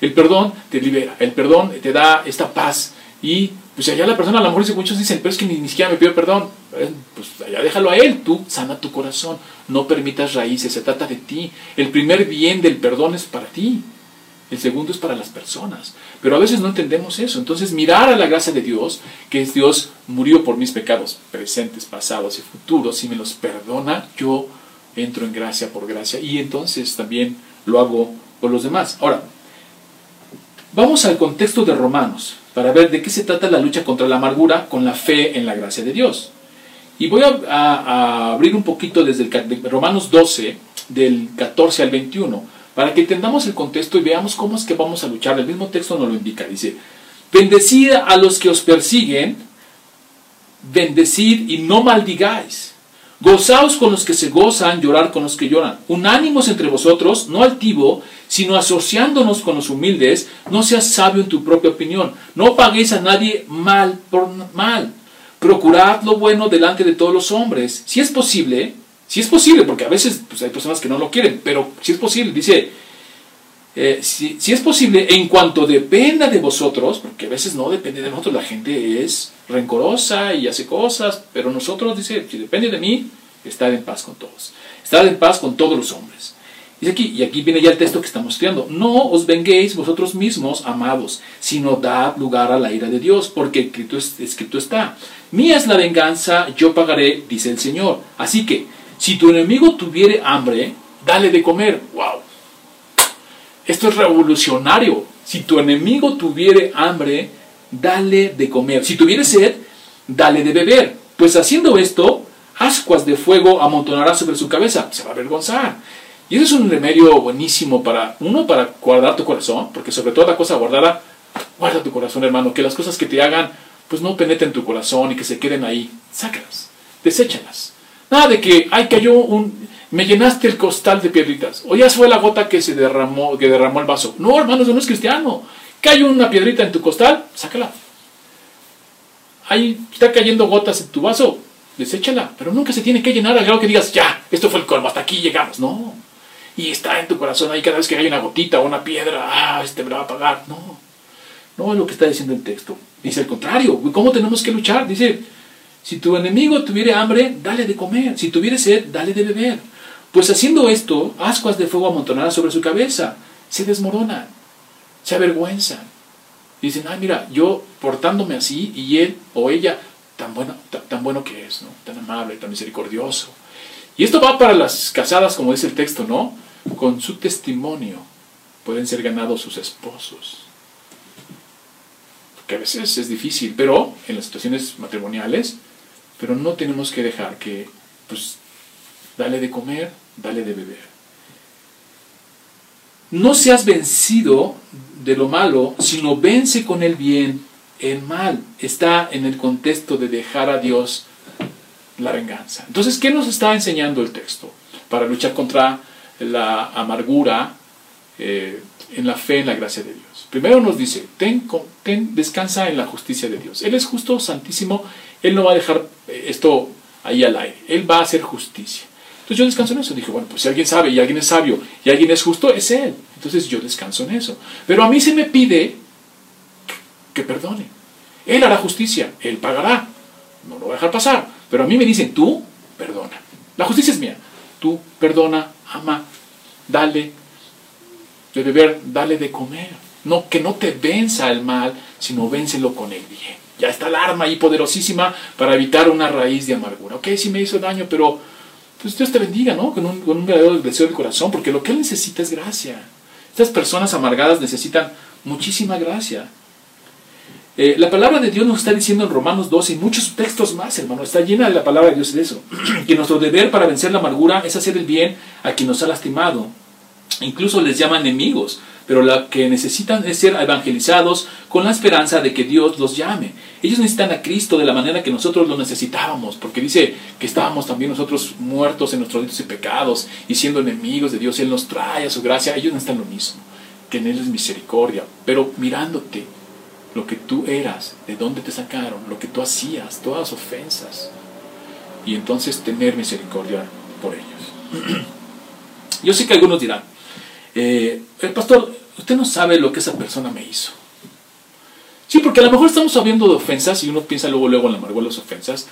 El perdón te libera, el perdón te da esta paz y pues allá la persona, a lo mejor muchos dicen, pero es que ni, ni siquiera me pidió perdón. Eh, pues allá déjalo a él, tú sana tu corazón, no permitas raíces, se trata de ti. El primer bien del perdón es para ti, el segundo es para las personas. Pero a veces no entendemos eso. Entonces mirar a la gracia de Dios, que es Dios murió por mis pecados presentes, pasados y futuros, y me los perdona, yo entro en gracia por gracia y entonces también lo hago por los demás. Ahora, vamos al contexto de Romanos para ver de qué se trata la lucha contra la amargura con la fe en la gracia de Dios. Y voy a, abrir un poquito desde el, Romanos 12, del 14 al 21, para que entendamos el contexto y veamos cómo es que vamos a luchar. El mismo texto nos lo indica. Dice, bendecid a los que os persiguen, bendecid y no maldigáis. Gozaos con los que se gozan, llorar con los que lloran. Unánimos entre vosotros, no altivo, sino asociándonos con los humildes, no seas sabio en tu propia opinión. No paguéis a nadie mal por mal. Procurad lo bueno delante de todos los hombres. Si es posible, si es posible, porque a veces pues, hay personas que no lo quieren, pero si es posible, dice, eh, si, es posible, en cuanto dependa de vosotros, porque a veces no depende de nosotros, la gente es rencorosa y hace cosas, pero nosotros, dice, si depende de mí, estar en paz con todos. Estar en paz con todos los hombres. Aquí, y aquí viene ya el texto que estamos estudiando, no os venguéis vosotros mismos, amados, sino dad lugar a la ira de Dios, porque escrito, escrito está, mía es la venganza, yo pagaré, dice el Señor. Así que, si tu enemigo tuviere hambre, dale de comer. ¡Wow! Esto es revolucionario. Si tu enemigo tuviere hambre, dale de comer. Si tuviere sed, dale de beber. Pues haciendo esto, ascuas de fuego amontonará sobre su cabeza. Se va a avergonzar. Y eso es un remedio buenísimo para, uno, para guardar tu corazón, porque sobre toda cosa guardada, guarda tu corazón, hermano. Que las cosas que te hagan, pues no penetren tu corazón y que se queden ahí. Sácalas. deséchalas. Nada de que, ay, cayó un, me llenaste el costal de piedritas, o ya fue la gota que se derramó, que derramó el vaso. No, hermano, eso no es cristiano. Cayó una piedrita en tu costal, sácala. Ahí está cayendo gotas en tu vaso, deséchala. Pero nunca se tiene que llenar al grado que digas, ya, esto fue el colmo, hasta aquí llegamos. No. Y está en tu corazón ahí cada vez que hay una gotita o una piedra, ah, este me la va a pagar. No. No es lo que está diciendo el texto. Dice el contrario. ¿Cómo tenemos que luchar? Dice, si tu enemigo tuviera hambre, dale de comer. Si tuviera sed, dale de beber. Pues haciendo esto, ascuas de fuego amontonadas sobre su cabeza. Se desmoronan, se avergüenzan. Dicen, ay, mira, yo portándome así y él o ella, tan bueno, tan, bueno que es. Tan amable, tan misericordioso. Y esto va para las casadas, como dice el texto, ¿no? Con su testimonio pueden ser ganados sus esposos que a veces es difícil, pero en las situaciones matrimoniales pero no tenemos que dejar que, pues, dale de comer, dale de beber. No seas vencido de lo malo, sino vence con el bien el mal. Está en el contexto de dejar a Dios la venganza. Entonces, ¿qué nos está enseñando el texto? Para luchar contra la amargura eh, en la fe en la gracia de Dios. Primero nos dice, ten, ten, descansa en la justicia de Dios. Él es justo, santísimo, Él no va a dejar esto ahí al aire, Él va a hacer justicia. Entonces yo descanso en eso. Dije, bueno, pues si alguien sabe y alguien es sabio y alguien es justo, es Él. Entonces yo descanso en eso. Pero a mí se me pide que perdone. Él hará justicia, Él pagará. No lo voy a dejar pasar. Pero a mí me dicen, tú perdona. La justicia es mía. Tú perdona, ama, dale de beber, dale de comer. No, que no te venza el mal, sino vénselo con el bien. Ya está el arma ahí poderosísima para evitar una raíz de amargura. Ok, sí me hizo daño, pero pues Dios te bendiga, ¿no? Con un, verdadero deseo del corazón, porque lo que Él necesita es gracia. Estas personas amargadas necesitan muchísima gracia. Eh, la palabra de Dios nos está diciendo en Romanos 12 y muchos textos más, hermano, está llena de la palabra de Dios de eso. que nuestro deber para vencer la amargura es hacer el bien a quien nos ha lastimado. Incluso les llama enemigos pero lo que necesitan es ser evangelizados con la esperanza de que Dios los llame. Ellos necesitan a Cristo de la manera que nosotros lo necesitábamos, porque dice que estábamos también nosotros muertos en nuestros delitos y pecados y siendo enemigos de Dios, Él nos trae a su gracia. Ellos necesitan lo mismo, que en Él es misericordia, pero mirándote lo que tú eras, de dónde te sacaron, lo que tú hacías, todas ofensas, y entonces tener misericordia por ellos. Yo sé que algunos dirán, eh, el pastor, usted no sabe lo que esa persona me hizo. Sí, porque a lo mejor estamos hablando de ofensas y uno piensa luego, luego en la amargura de las ofensas,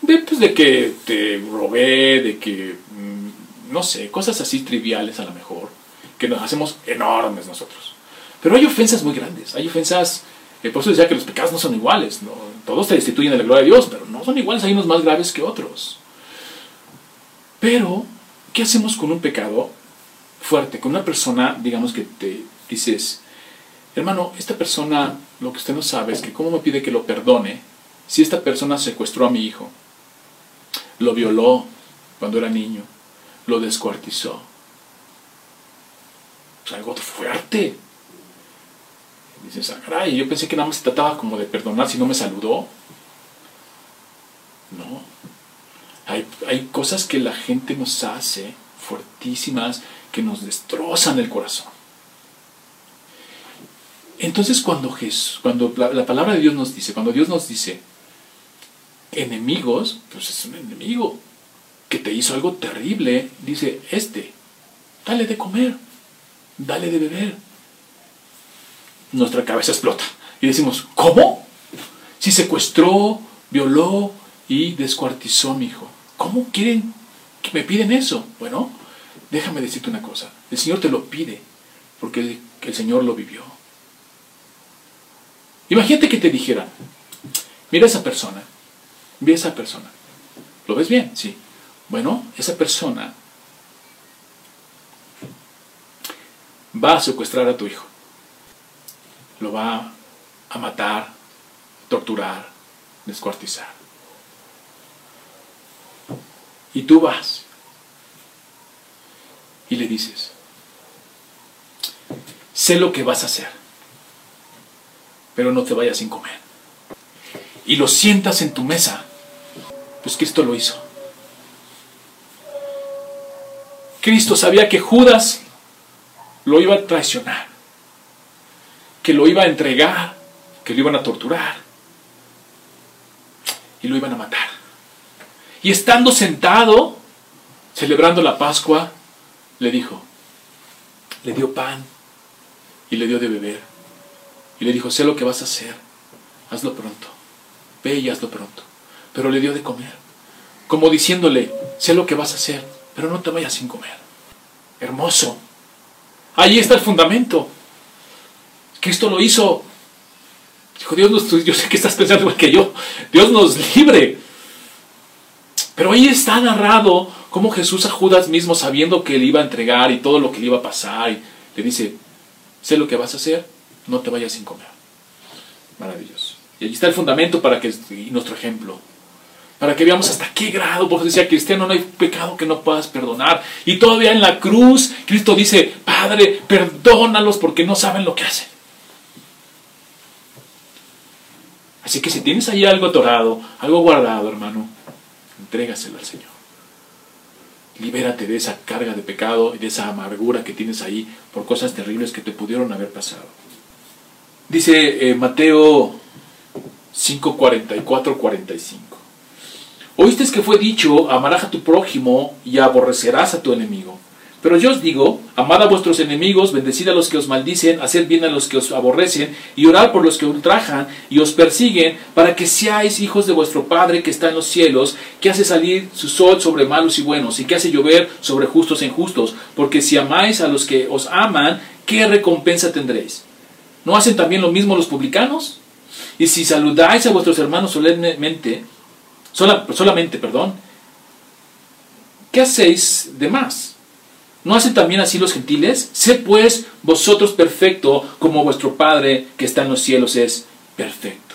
de, pues, de que te robé, de que, mm, no sé, cosas así triviales a lo mejor, que nos hacemos enormes nosotros. Pero hay ofensas muy grandes, hay ofensas, eh, por eso decía que los pecados no son iguales, ¿no? todos te destituyen de la gloria de Dios, pero no son iguales, hay unos más graves que otros. Pero, ¿qué hacemos con un pecado fuerte, con una persona, digamos que te dices, hermano, esta persona, lo que usted no sabe es que cómo me pide que lo perdone si esta persona secuestró a mi hijo, lo violó cuando era niño, lo descuartizó. Es algo fuerte. dices, ah, yo pensé que nada más se trataba como de perdonar si no me saludó. No. Hay, hay cosas que la gente nos hace fuertísimas que nos destrozan el corazón. Entonces cuando Jesús, cuando la, palabra de Dios nos dice, cuando Dios nos dice enemigos, pues es un enemigo que te hizo algo terrible, dice, este, dale de comer, dale de beber. Nuestra cabeza explota y decimos, ¿cómo? Si secuestró, violó y descuartizó a mi hijo. ¿Cómo quieren que me piden eso? Bueno, déjame decirte una cosa, el Señor te lo pide porque el Señor lo vivió. Imagínate que te dijera, mira esa persona, ve esa persona. ¿Lo ves bien? Sí. Bueno, esa persona va a secuestrar a tu hijo. Lo va a matar, torturar, descuartizar. Y tú vas y le dices, sé lo que vas a hacer, pero no te vayas sin comer. Y lo sientas en tu mesa, Pues Cristo lo hizo. Cristo sabía que Judas lo iba a traicionar, que lo iba a entregar, que lo iban a torturar y lo iban a matar. Y estando sentado, celebrando la Pascua, le dijo, le dio pan y le dio de beber. Y le dijo, sé lo que vas a hacer, hazlo pronto, ve y hazlo pronto. Pero le dio de comer, como diciéndole, sé lo que vas a hacer, pero no te vayas sin comer. Hermoso. Ahí está el fundamento. Cristo lo hizo. Dijo, Dios nos, yo sé que estás pensando igual que yo. Dios nos libre. Pero ahí está narrado cómo Jesús a Judas mismo, sabiendo que le iba a entregar y todo lo que le iba a pasar, y le dice, sé lo que vas a hacer, no te vayas sin comer. Maravilloso. Y allí está el fundamento para que, y nuestro ejemplo, para que veamos hasta qué grado, porque decía cristiano, no hay pecado que no puedas perdonar. Y todavía en la cruz, Cristo dice, Padre, perdónalos porque no saben lo que hacen. Así que si tienes ahí algo atorado, algo guardado, hermano, entrégaselo al Señor. Libérate de esa carga de pecado y de esa amargura que tienes ahí por cosas terribles que te pudieron haber pasado. Dice eh, Mateo 5, 44, 45. Oíste que fue dicho, amarás a tu prójimo y aborrecerás a tu enemigo. Pero yo os digo, amad a vuestros enemigos, bendecid a los que os maldicen, haced bien a los que os aborrecen, y orad por los que ultrajan y os persiguen, para que seáis hijos de vuestro Padre que está en los cielos, que hace salir su sol sobre malos y buenos, y que hace llover sobre justos e injustos. Porque si amáis a los que os aman, ¿qué recompensa tendréis? ¿No hacen también lo mismo los publicanos? Y si saludáis a vuestros hermanos solemnemente, solamente, perdón, ¿qué hacéis de más? ¿No hacen también así los gentiles? Sé pues vosotros perfecto como vuestro Padre que está en los cielos es perfecto.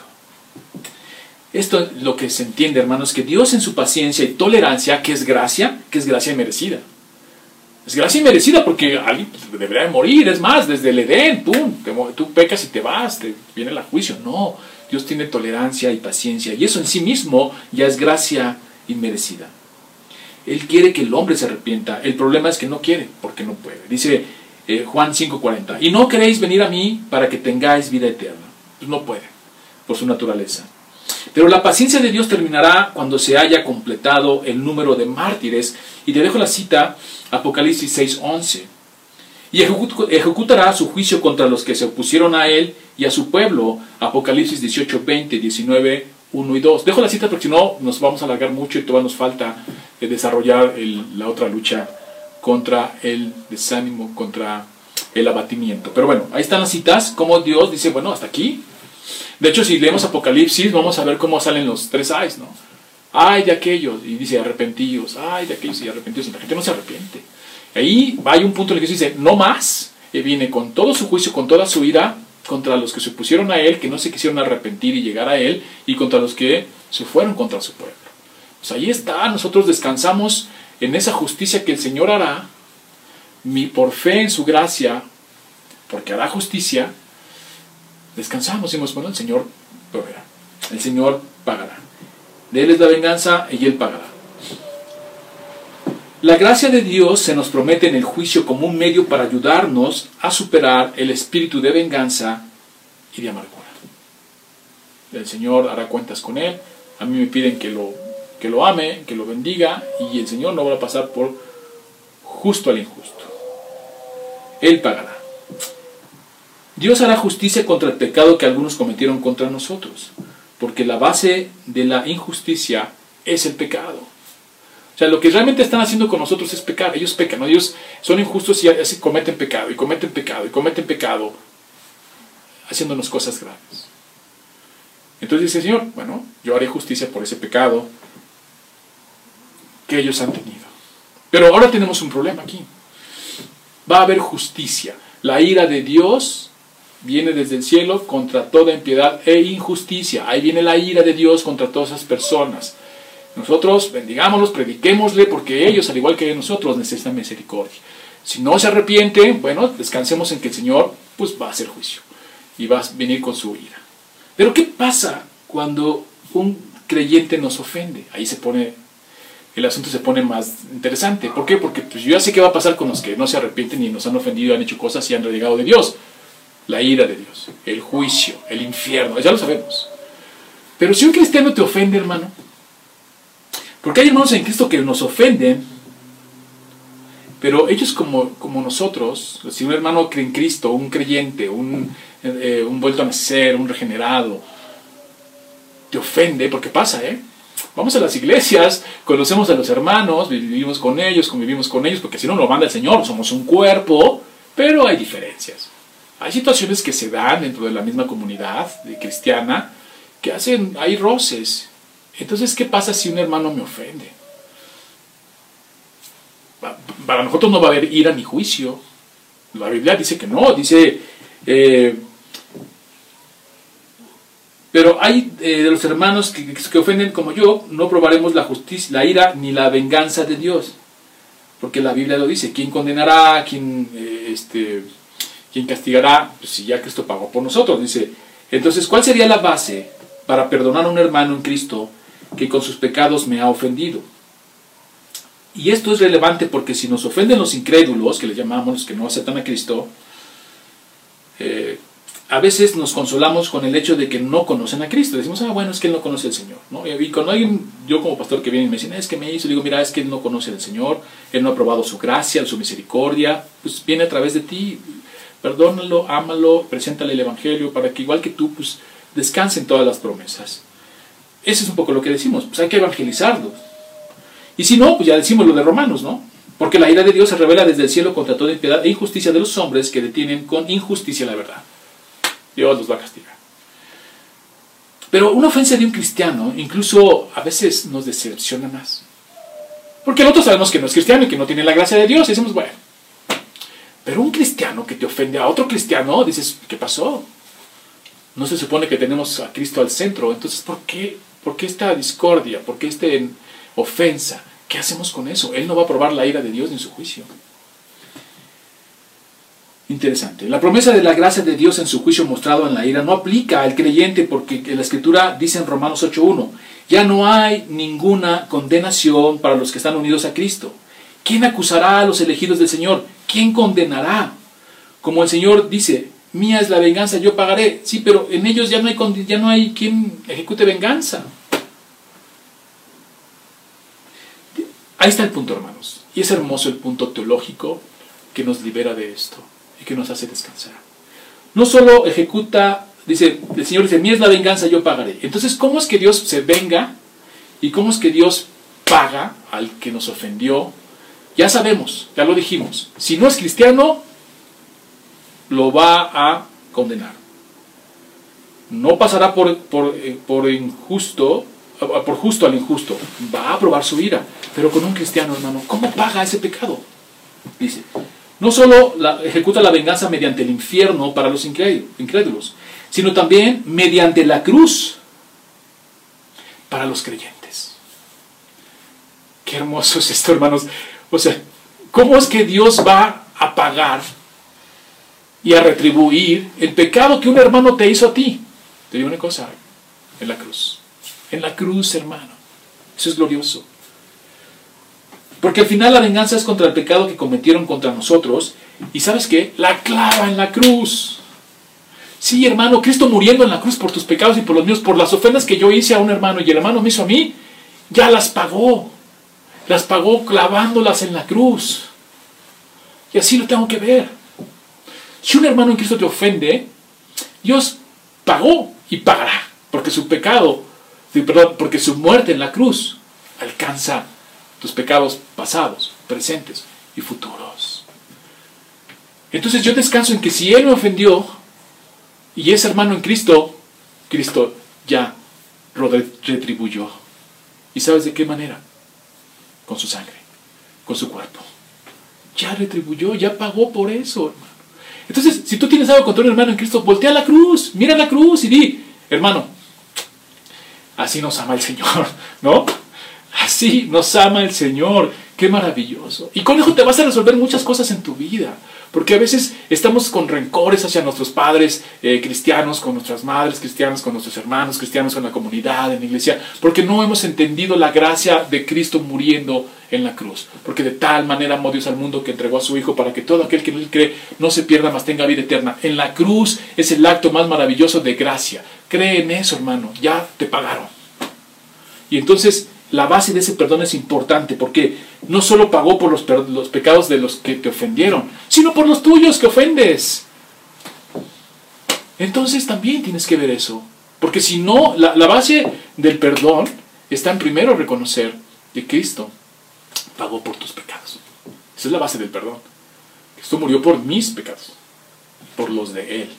Esto es lo que se entiende, hermanos, que Dios en su paciencia y tolerancia, que es gracia, que es gracia merecida. Es gracia merecida porque alguien debería morir, es más, desde el Edén, pum, tú pecas y te vas, te viene el juicio. No, Dios tiene tolerancia y paciencia y eso en sí mismo ya es gracia inmerecida. Él quiere que el hombre se arrepienta. El problema es que no quiere, porque no puede. Dice eh, Juan 5:40, y no queréis venir a mí para que tengáis vida eterna. Pues no puede, por su naturaleza. Pero la paciencia de Dios terminará cuando se haya completado el número de mártires. Y te dejo la cita, Apocalipsis 6:11. Y ejecutará su juicio contra los que se opusieron a él y a su pueblo. Apocalipsis 18, 20, 19, 1 y 2. Dejo la cita porque si no nos vamos a alargar mucho y todavía nos falta eh, desarrollar la otra lucha contra el desánimo, contra el abatimiento. Pero bueno, ahí están las citas, como Dios dice, bueno, hasta aquí. De hecho, si leemos Apocalipsis, vamos a ver cómo salen los tres ayes, ¿no? Ay de aquellos, y dice arrepentidos, ay de aquellos y arrepentidos, y la gente no se arrepiente. Ahí hay un punto en el que dice, no más, y viene con todo su juicio, con toda su ira, contra los que se opusieron a él, que no se quisieron arrepentir y llegar a él, y contra los que se fueron contra su pueblo. Pues ahí está, nosotros descansamos en esa justicia que el Señor hará, mi, por fe en su gracia, porque hará justicia, descansamos y decimos, bueno, el Señor proveerá, el Señor pagará. De Él es la venganza y Él pagará. La gracia de Dios se nos promete en el juicio como un medio para ayudarnos a superar el espíritu de venganza y de amargura. El Señor hará cuentas con Él. A mí me piden que lo, que lo ame, que lo bendiga y el Señor no va a pasar por justo al injusto. Él pagará. Dios hará justicia contra el pecado que algunos cometieron contra nosotros, porque la base de la injusticia es el pecado. Sea, lo que realmente están haciendo con nosotros es pecar. Ellos pecan, ellos son injustos y cometen pecado, y cometen pecado, y cometen pecado, haciéndonos cosas graves. Entonces dice Señor, bueno, yo haré justicia por ese pecado que ellos han tenido. Pero ahora tenemos un problema aquí. Va a haber justicia. La ira de Dios viene desde el cielo contra toda impiedad e injusticia. Ahí viene la ira de Dios contra todas esas personas. Nosotros bendigámoslos, prediquémosle, porque ellos, al igual que nosotros, necesitan misericordia. Si no se arrepienten, bueno, descansemos en que el Señor pues, va a hacer juicio y va a venir con su ira. Pero ¿qué pasa cuando un creyente nos ofende. Ahí se pone, el asunto se pone más interesante. ¿Por qué? Porque pues, yo ya sé qué va a pasar con los que no se arrepienten y nos han ofendido, han hecho cosas y han renegado de Dios. La ira de Dios, el juicio, el infierno, ya lo sabemos. Pero si un cristiano te ofende, hermano, porque hay hermanos en Cristo que nos ofenden, pero ellos como, como nosotros, si un hermano cree en Cristo, un creyente, un, eh, un vuelto a nacer, un regenerado, te ofende, porque pasa, ¿eh? Vamos a las iglesias, conocemos a los hermanos, vivimos con ellos, convivimos con ellos, porque si no nos manda el Señor, somos un cuerpo, pero hay diferencias. Hay situaciones que se dan dentro de la misma comunidad cristiana que hacen, hay roces. Entonces, ¿qué pasa si un hermano me ofende? Para nosotros no va a haber ira ni juicio. La Biblia dice que no, dice, eh, pero hay eh, de los hermanos que, ofenden como yo, no probaremos la justicia, la ira ni la venganza de Dios. Porque la Biblia lo dice, ¿quién condenará? ¿Quién, eh, este, ¿quién castigará? Pues si ya Cristo pagó por nosotros, dice. Entonces, ¿cuál sería la base para perdonar a un hermano en Cristo que con sus pecados me ha ofendido? Y esto es relevante porque si nos ofenden los incrédulos, que le llamamos los que no aceptan a Cristo, eh, a veces nos consolamos con el hecho de que no conocen a Cristo. Decimos, ah, bueno, es que él no conoce al Señor. ¿no? Y cuando alguien, yo como pastor que viene y me dice, es que me hizo, digo, mira, es que él no conoce al Señor, él no ha probado su gracia, su misericordia, pues viene a través de ti. Perdónalo, ámalo, preséntale el Evangelio para que igual que tú, pues descansen todas las promesas. Ese es un poco lo que decimos, pues hay que evangelizarlo. Y si no, pues ya decimos lo de Romanos, ¿no? Porque la ira de Dios se revela desde el cielo contra toda impiedad e injusticia de los hombres que detienen con injusticia la verdad. Dios los va a castigar. Pero una ofensa de un cristiano incluso a veces nos decepciona más. Porque nosotros sabemos que no es cristiano y que no tiene la gracia de Dios y decimos, bueno. Pero un cristiano que te ofende a otro cristiano, dices, ¿qué pasó? No se supone que tenemos a Cristo al centro. Entonces, ¿por qué, ¿Por qué esta discordia? ¿Por qué esta ofensa? ¿Qué hacemos con eso? Él no va a probar la ira de Dios ni su juicio. Interesante. La promesa de la gracia de Dios en su juicio mostrado en la ira no aplica al creyente porque la escritura dice en Romanos 8.1, ya no hay ninguna condenación para los que están unidos a Cristo. ¿Quién acusará a los elegidos del Señor? ¿Quién condenará? Como el Señor dice, mía es la venganza, yo pagaré. Sí, pero en ellos ya no hay, ya no hay quien ejecute venganza. Ahí está el punto, hermanos. Y es hermoso el punto teológico que nos libera de esto y que nos hace descansar. No solo ejecuta, dice, el Señor dice, mí es la venganza, yo pagaré. Entonces, ¿cómo es que Dios se venga? ¿Y cómo es que Dios paga al que nos ofendió? Ya sabemos, ya lo dijimos. Si no es cristiano, lo va a condenar. No pasará por, por, eh, por injusto, por justo al injusto. Va a probar su ira. Pero con un cristiano, hermano, ¿cómo paga ese pecado? Dice, no solo ejecuta la venganza mediante el infierno para los incrédulos, sino también mediante la cruz para los creyentes. Qué hermoso es esto, hermanos. O sea, ¿cómo es que Dios va a pagar y a retribuir el pecado que un hermano te hizo a ti? Te digo una cosa, en la cruz. En la cruz, hermano. Eso es glorioso. Porque al final la venganza es contra el pecado que cometieron contra nosotros. Y sabes qué? La clava en la cruz. Sí, hermano, Cristo muriendo en la cruz por tus pecados y por los míos, por las ofensas que yo hice a un hermano y el hermano me hizo a mí, ya las pagó. Las pagó clavándolas en la cruz. Y así lo tengo que ver. Si un hermano en Cristo te ofende, Dios pagó y pagará. Porque su pecado, perdón, porque su muerte en la cruz alcanza tus pecados pasados, presentes y futuros. Entonces yo descanso en que si Él me ofendió y es hermano en Cristo, Cristo ya retribuyó. ¿Y sabes de qué manera? Con su sangre, con su cuerpo. Ya retribuyó, ya pagó por eso, hermano. Entonces, si tú tienes algo contra un hermano en Cristo, voltea la cruz, mira la cruz y di, hermano, así nos ama el Señor, ¿no? Así nos ama el Señor. Qué maravilloso. Y con eso te vas a resolver muchas cosas en tu vida. Porque a veces estamos con rencores hacia nuestros padres eh, cristianos, con nuestras madres cristianas, con nuestros hermanos cristianos, con la comunidad, en la iglesia, porque no hemos entendido la gracia de Cristo muriendo en la cruz. Porque de tal manera amó Dios al mundo que entregó a su Hijo para que todo aquel que en él cree no se pierda, mas tenga vida eterna. En la cruz es el acto más maravilloso de gracia. Cree en eso, hermano. Ya te pagaron. Y entonces la base de ese perdón es importante porque no solo pagó por los, los, pecados de los que te ofendieron, sino por los tuyos que ofendes. Entonces también tienes que ver eso. Porque si no, la, base del perdón está en primero reconocer que Cristo pagó por tus pecados. Esa es la base del perdón. Cristo murió por mis pecados, por los de Él.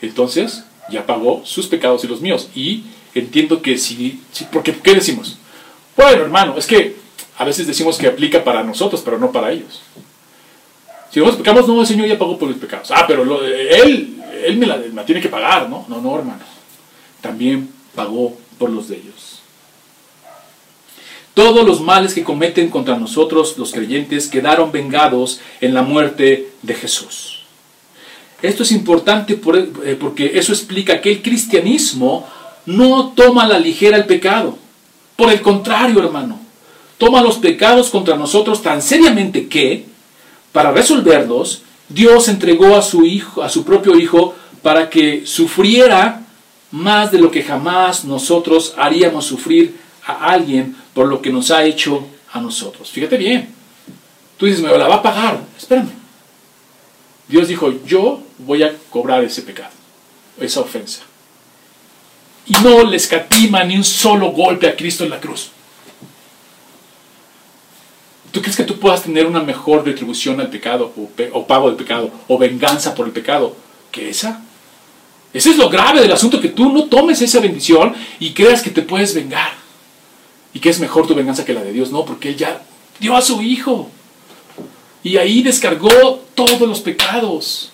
Entonces, ya pagó sus pecados y los míos. Y entiendo que si, si porque ¿qué decimos? Bueno, hermano, es que a veces decimos que aplica para nosotros, pero no para ellos. Si nosotros pecamos, no, el Señor ya pagó por los pecados. Ah, pero Él, él me, la, tiene que pagar, ¿no? No, no, hermano. También pagó por los de ellos. Todos los males que cometen contra nosotros, los creyentes, quedaron vengados en la muerte de Jesús. Esto es importante eh, porque eso explica que el cristianismo no toma la ligera el pecado. Por el contrario, hermano, toma los pecados contra nosotros tan seriamente que, para resolverlos, Dios entregó a su hijo, a su propio hijo, para que sufriera más de lo que jamás nosotros haríamos sufrir a alguien por lo que nos ha hecho a nosotros. Fíjate bien. Tú dices, me la va a pagar. Espérame. Dios dijo, yo voy a cobrar ese pecado, esa ofensa y no le escatima ni un solo golpe a Cristo en la cruz. ¿Tú crees que tú puedas tener una mejor retribución al pecado o, pago del pecado o venganza por el pecado que esa? Ese es lo grave del asunto, que tú no tomes esa bendición y creas que te puedes vengar. Y que es mejor tu venganza que la de Dios. No, porque Él ya dio a su Hijo. Y ahí descargó todos los pecados.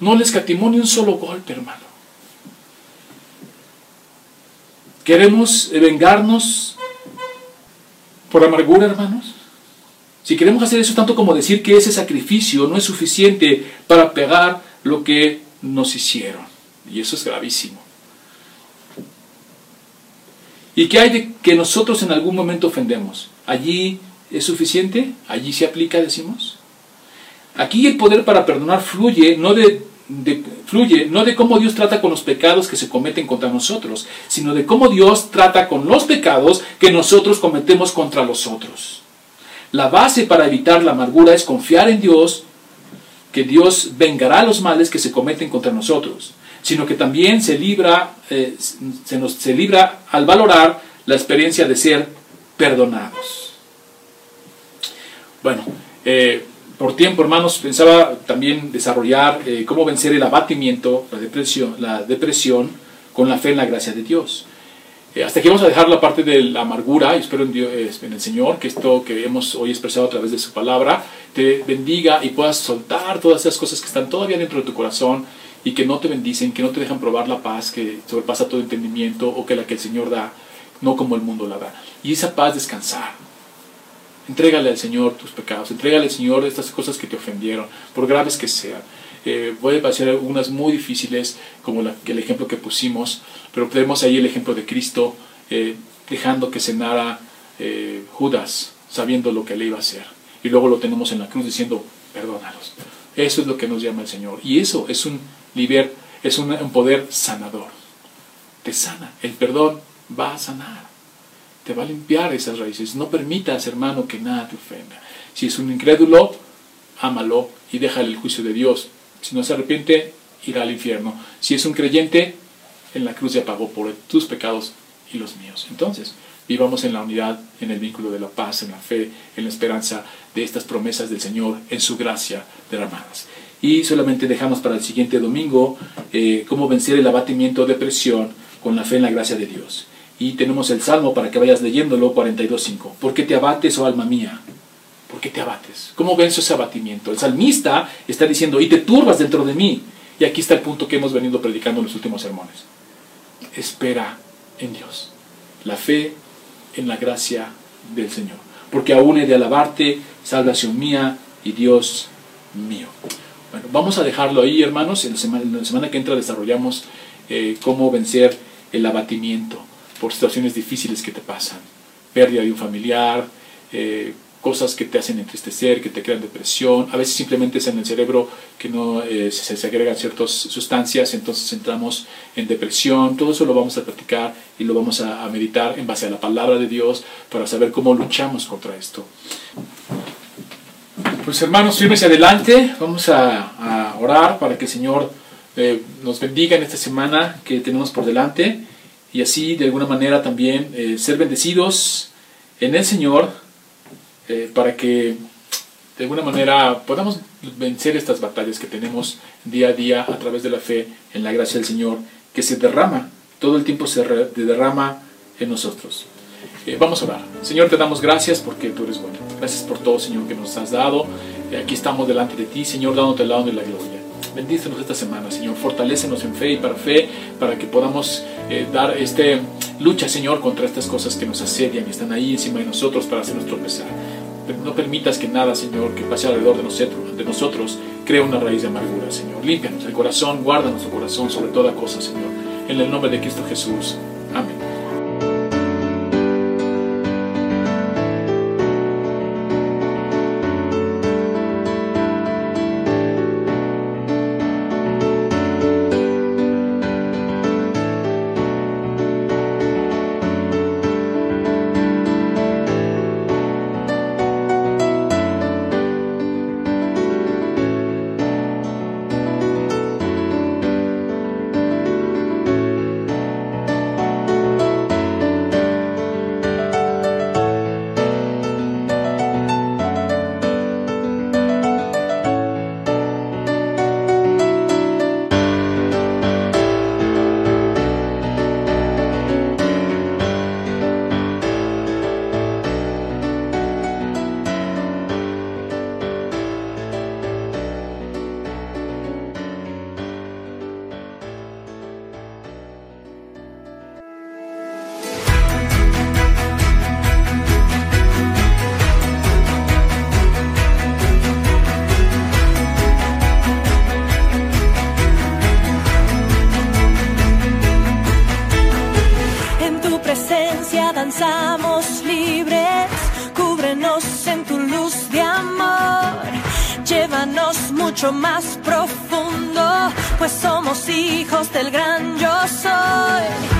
No le escatimó ni un solo golpe, hermano. ¿Queremos vengarnos por amargura, hermanos? Si queremos hacer eso tanto como decir que ese sacrificio no es suficiente para pegar lo que nos hicieron. Y eso es gravísimo. ¿Y qué hay de que nosotros en algún momento ofendemos? ¿Allí es suficiente? ¿Allí se aplica, decimos? Aquí el poder para perdonar fluye no de fluye no de cómo Dios trata con los pecados que se cometen contra nosotros, sino de cómo Dios trata con los pecados que nosotros cometemos contra los otros. La base para evitar la amargura es confiar en Dios, que Dios vengará los males que se cometen contra nosotros, sino que también se libra, eh, se nos, se libra al valorar la experiencia de ser perdonados. Bueno, eh, por tiempo, hermanos, pensaba también desarrollar eh, cómo vencer el abatimiento, la depresión, la depresión con la fe en la gracia de Dios. Eh, hasta aquí vamos a dejar la parte de la amargura y espero en, Dios, en el Señor que esto que hemos hoy expresado a través de su palabra te bendiga y puedas soltar todas esas cosas que están todavía dentro de tu corazón y que no te bendicen, que no te dejan probar la paz que sobrepasa todo entendimiento o que la que el Señor da, no como el mundo la da. Y esa paz descansar Entrégale al Señor tus pecados, entrégale al Señor estas cosas que te ofendieron, por graves que sean. Eh, puede parecer algunas muy difíciles, como el ejemplo que pusimos, pero tenemos ahí el ejemplo de Cristo eh, dejando que cenara eh, Judas, sabiendo lo que le iba a hacer. Y luego lo tenemos en la cruz diciendo, perdónalos. Eso es lo que nos llama el Señor. Y eso es un, liber, es un poder sanador. Te sana. El perdón va a sanar te va a limpiar esas raíces. No permitas, hermano, que nada te ofenda. Si es un incrédulo, ámalo y déjale el juicio de Dios. Si no se arrepiente, irá al infierno. Si es un creyente, en la cruz ya pagó por tus pecados y los míos. Entonces, vivamos en la unidad, en el vínculo de la paz, en la fe, en la esperanza de estas promesas del Señor, en su gracia derramadas. Y solamente dejamos para el siguiente domingo eh, cómo vencer el abatimiento de presión con la fe en la gracia de Dios. Y tenemos el Salmo para que vayas leyéndolo, 42.5. ¿Por qué te abates, oh alma mía? ¿Por qué te abates? ¿Cómo venzo ese abatimiento? El salmista está diciendo, y te turbas dentro de mí. Y aquí está el punto que hemos venido predicando en los últimos sermones. Espera en Dios. La fe en la gracia del Señor. Porque aún he de alabarte, salvación mía y Dios mío. Bueno, vamos a dejarlo ahí, hermanos. En la semana, que entra desarrollamos eh, cómo vencer el abatimiento por situaciones difíciles que te pasan. Pérdida de un familiar, eh, cosas que te hacen entristecer, que te crean depresión, a veces simplemente es en el cerebro que no eh, se, agregan ciertas sustancias, entonces entramos en depresión, todo eso lo vamos a practicar y lo vamos a, meditar en base a la palabra de Dios para saber cómo luchamos contra esto. Pues hermanos, firmes adelante, vamos a, a, orar para que el Señor eh, nos bendiga en esta semana que tenemos por delante y así de alguna manera también eh, ser bendecidos en el Señor eh, para que de alguna manera podamos vencer estas batallas que tenemos día a día a través de la fe en la gracia del Señor, que se derrama, todo el tiempo se derrama en nosotros. Eh, vamos a orar. Señor, te damos gracias porque tú eres bueno. Gracias por todo, Señor, que nos has dado. Aquí estamos delante de ti, Señor, dándote el lado de la gloria. Bendícenos esta semana, Señor. Fortalécenos en fe y para fe, para que podamos eh, dar este lucha, Señor, contra estas cosas que nos asedian y están ahí encima de nosotros para hacernos tropezar. No permitas que nada, Señor, que pase alrededor de nosotros, de nosotros cree una raíz de amargura, Señor. Límpianos el corazón, guarda nuestro corazón sobre toda cosa, Señor. En el nombre de Cristo Jesús. Amén. más, mucho más profundo, pues somos hijos del gran yo soy.